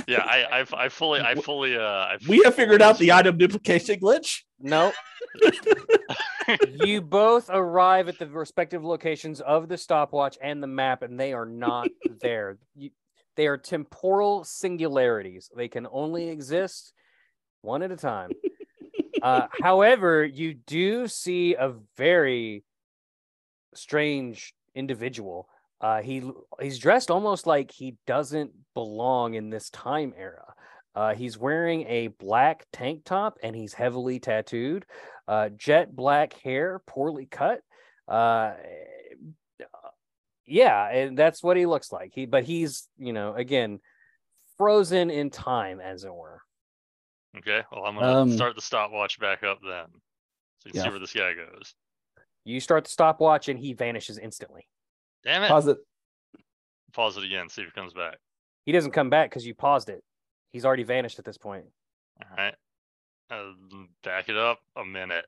yeah, I, I, I fully, I fully, uh, I we have figured out the item duplication glitch. No. you both arrive at the respective locations of the stopwatch and the map, and they are not there. You, they are temporal singularities. They can only exist one at a time. Uh, however, you do see a very strange individual. Uh, he he's dressed almost like he doesn't belong in this time era. Uh, he's wearing a black tank top and he's heavily tattooed. Uh, jet black hair, poorly cut. Uh, yeah, and that's what he looks like. He, but he's you know again frozen in time, as it were. Okay, well, I'm gonna Um, start the stopwatch back up then, so you can see where this guy goes. You start the stopwatch and he vanishes instantly. Damn it! Pause it. Pause it again. See if it comes back. He doesn't come back because you paused it. He's already vanished at this point. All right. Uh, back it up a minute.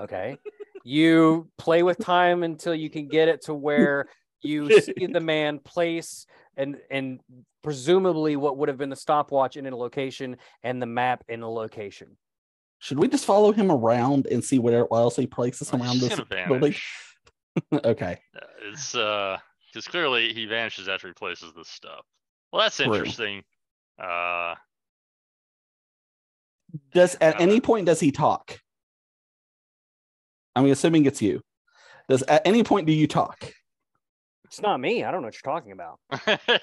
Okay. you play with time until you can get it to where you see the man place and and presumably what would have been the stopwatch in a location and the map in a location. Should we just follow him around and see where what else he places around this gonna building? Vanish. okay. Uh, It's uh, because clearly he vanishes after he places this stuff. Well, that's True. interesting. Uh, Does at any Uh, point does he talk? I'm assuming it's you. Does at any point do you talk? It's not me. I don't know what you're talking about.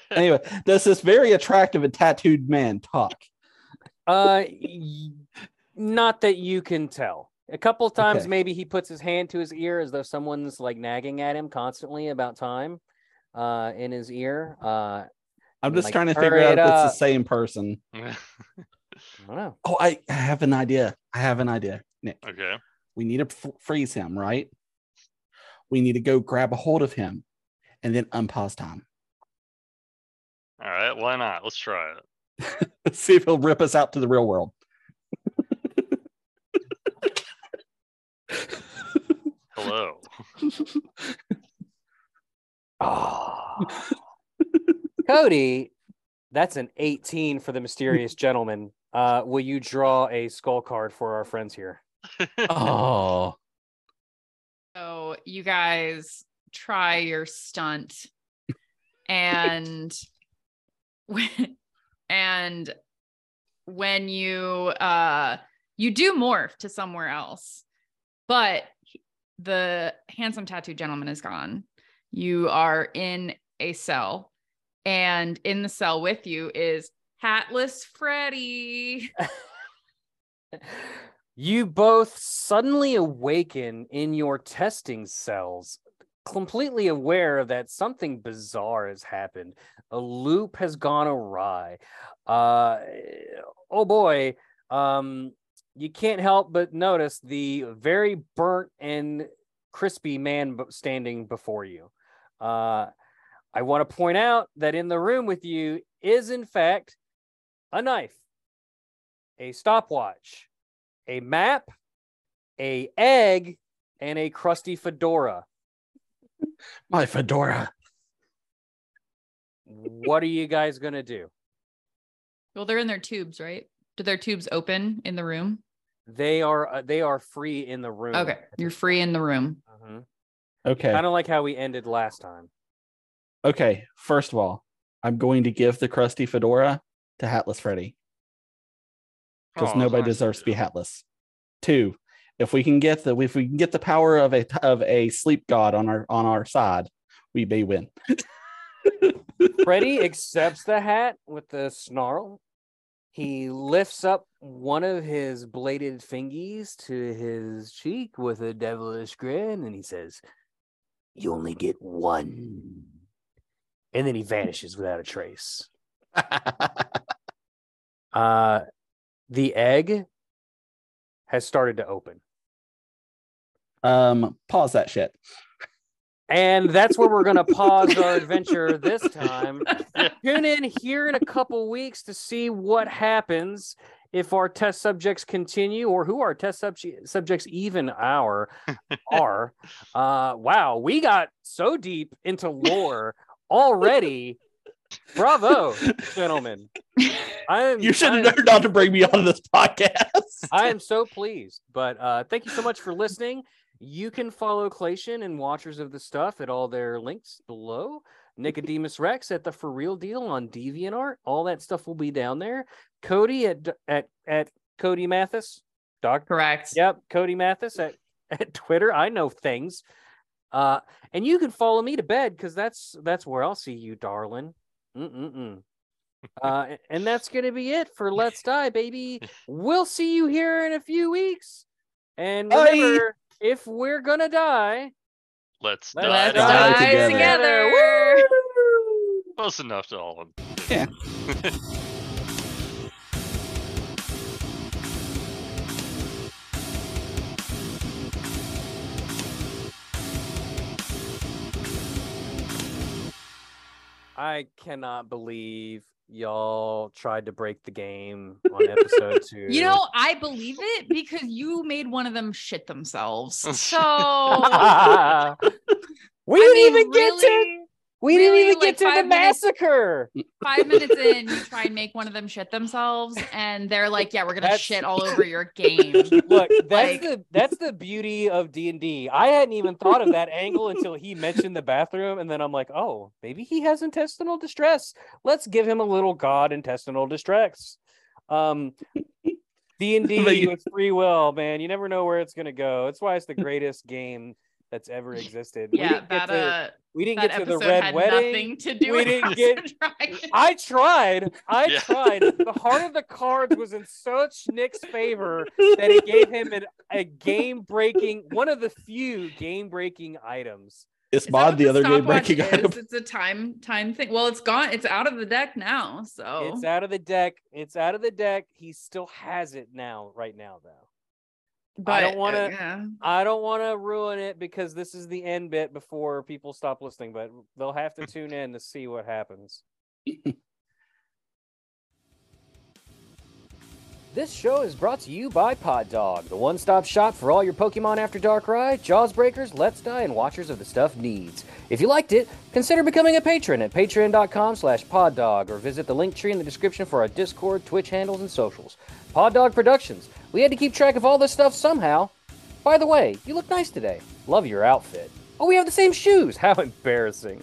Anyway, does this very attractive and tattooed man talk? Uh y- not that you can tell. A couple of times Okay. maybe he puts his hand to his ear as though someone's like nagging at him constantly about time uh in his ear. Uh I'm just Like, trying to figure out it if it's the same person. I don't know. Oh, I I have an idea. I have an idea. Nick, okay. we need to f- freeze him, right? We need to go grab a hold of him and then unpause time. All right. Why not? Let's try it. Let's see if he'll rip us out to the real world. Hello. Oh. Cody, that's an 18 for the mysterious gentleman. Uh, will you draw a skull card for our friends here? oh, So you guys try your stunt and when, and when you uh you do morph to somewhere else but the handsome tattooed gentleman is gone you are in a cell and in the cell with you is hatless freddy You both suddenly awaken in your testing cells, completely aware that something bizarre has happened. A loop has gone awry. Uh, oh boy, um, you can't help but notice the very burnt and crispy man standing before you. Uh, I want to point out that in the room with you is, in fact, a knife, a stopwatch, a map, a egg, and a crusty fedora. my fedora. What are you guys gonna do? well they're in their tubes right do their tubes open in the room They are uh, they are free in the room. okay you're free in the room Okay. Kind of like how we ended last time. Okay. First of all, I'm going to give the crusty fedora to Hatless Freddy because Oh, nobody nice deserves to be hatless. Two, if we can get the if we can get the power of a of a sleep god on our on our side, we may win. Freddy accepts the hat with the snarl. He lifts up one of his bladed fingies to his cheek with a devilish grin and he says, You only get one. And then he vanishes without a trace. Uh the egg has started to open. Um, pause that shit. And that's where we're going to pause our adventure this time. Tune in here in a couple weeks to see what happens if our test subjects continue or who our test subject subjects even our are. Uh, wow, we got so deep into lore already. Bravo, gentlemen. I am, You should have known not to bring me on this podcast. I am so pleased. But uh, thank you so much for listening. You can follow Clation and Watchers of the Stuff at all their links below. Nicodemus Rex at the For Real Deal on DeviantArt. All that stuff will be down there. Cody at at at Cody Mathis. Doc. Correct. Yep, Cody Mathis at, at Twitter. I know things. Uh, and you can follow me to bed because that's that's where I'll see you, darling. Mm-mm-mm. Uh, and that's gonna be it for Let's Die, baby. We'll see you here in a few weeks. And remember, if we're gonna die, Let's, let's Let's die die together. together. Woo! Close enough to all of them. Yeah. I cannot believe y'all tried to break the game on episode two. You know, I believe it because you made one of them shit themselves. So we I didn't mean, even get to really, we really, didn't even like, get to the minutes- massacre. five minutes in, you try and make one of them shit themselves, and they're like, "Yeah, we're gonna That's- shit all over your game." Look, that's Like- the that's the beauty of D and D. I hadn't even thought of that angle until he mentioned the bathroom, and then I'm like, oh, maybe he has intestinal distress. Let's give him a little god intestinal distress. Um, D and D you- with free will, man. You never know where it's gonna go. That's why it's the greatest game that's ever existed. We yeah, didn't that get to, uh, we didn't that get to the red had wedding. nothing to do We with didn't House get- I tried. I Yeah. tried. The heart of the cards was in such Nick's favor that it gave him an, a game breaking, one of the few game breaking items. It's mod what the other game breaking item. It's a time time thing. Well, it's gone. It's out of the deck now. So It's out of the deck. It's out of the deck. He still has it now, right now, though. But, don't wanna- uh, yeah. I don't want to ruin it because this is the end bit before people stop listening, but they'll have to tune in to see what happens. This show is brought to you by Pod Dog, the one-stop shop for all your Pokemon After Dark ride, Jaws Breakers, Let's Die, and Watchers of the Stuff needs. If you liked it, consider becoming a patron at patreon.com slash poddog or visit the link tree in the description for our Discord, Twitch handles, and socials. Pod Dog Productions. We had to keep track of all this stuff somehow. By the way, you look nice today. Love your outfit. Oh, we have the same shoes. How embarrassing.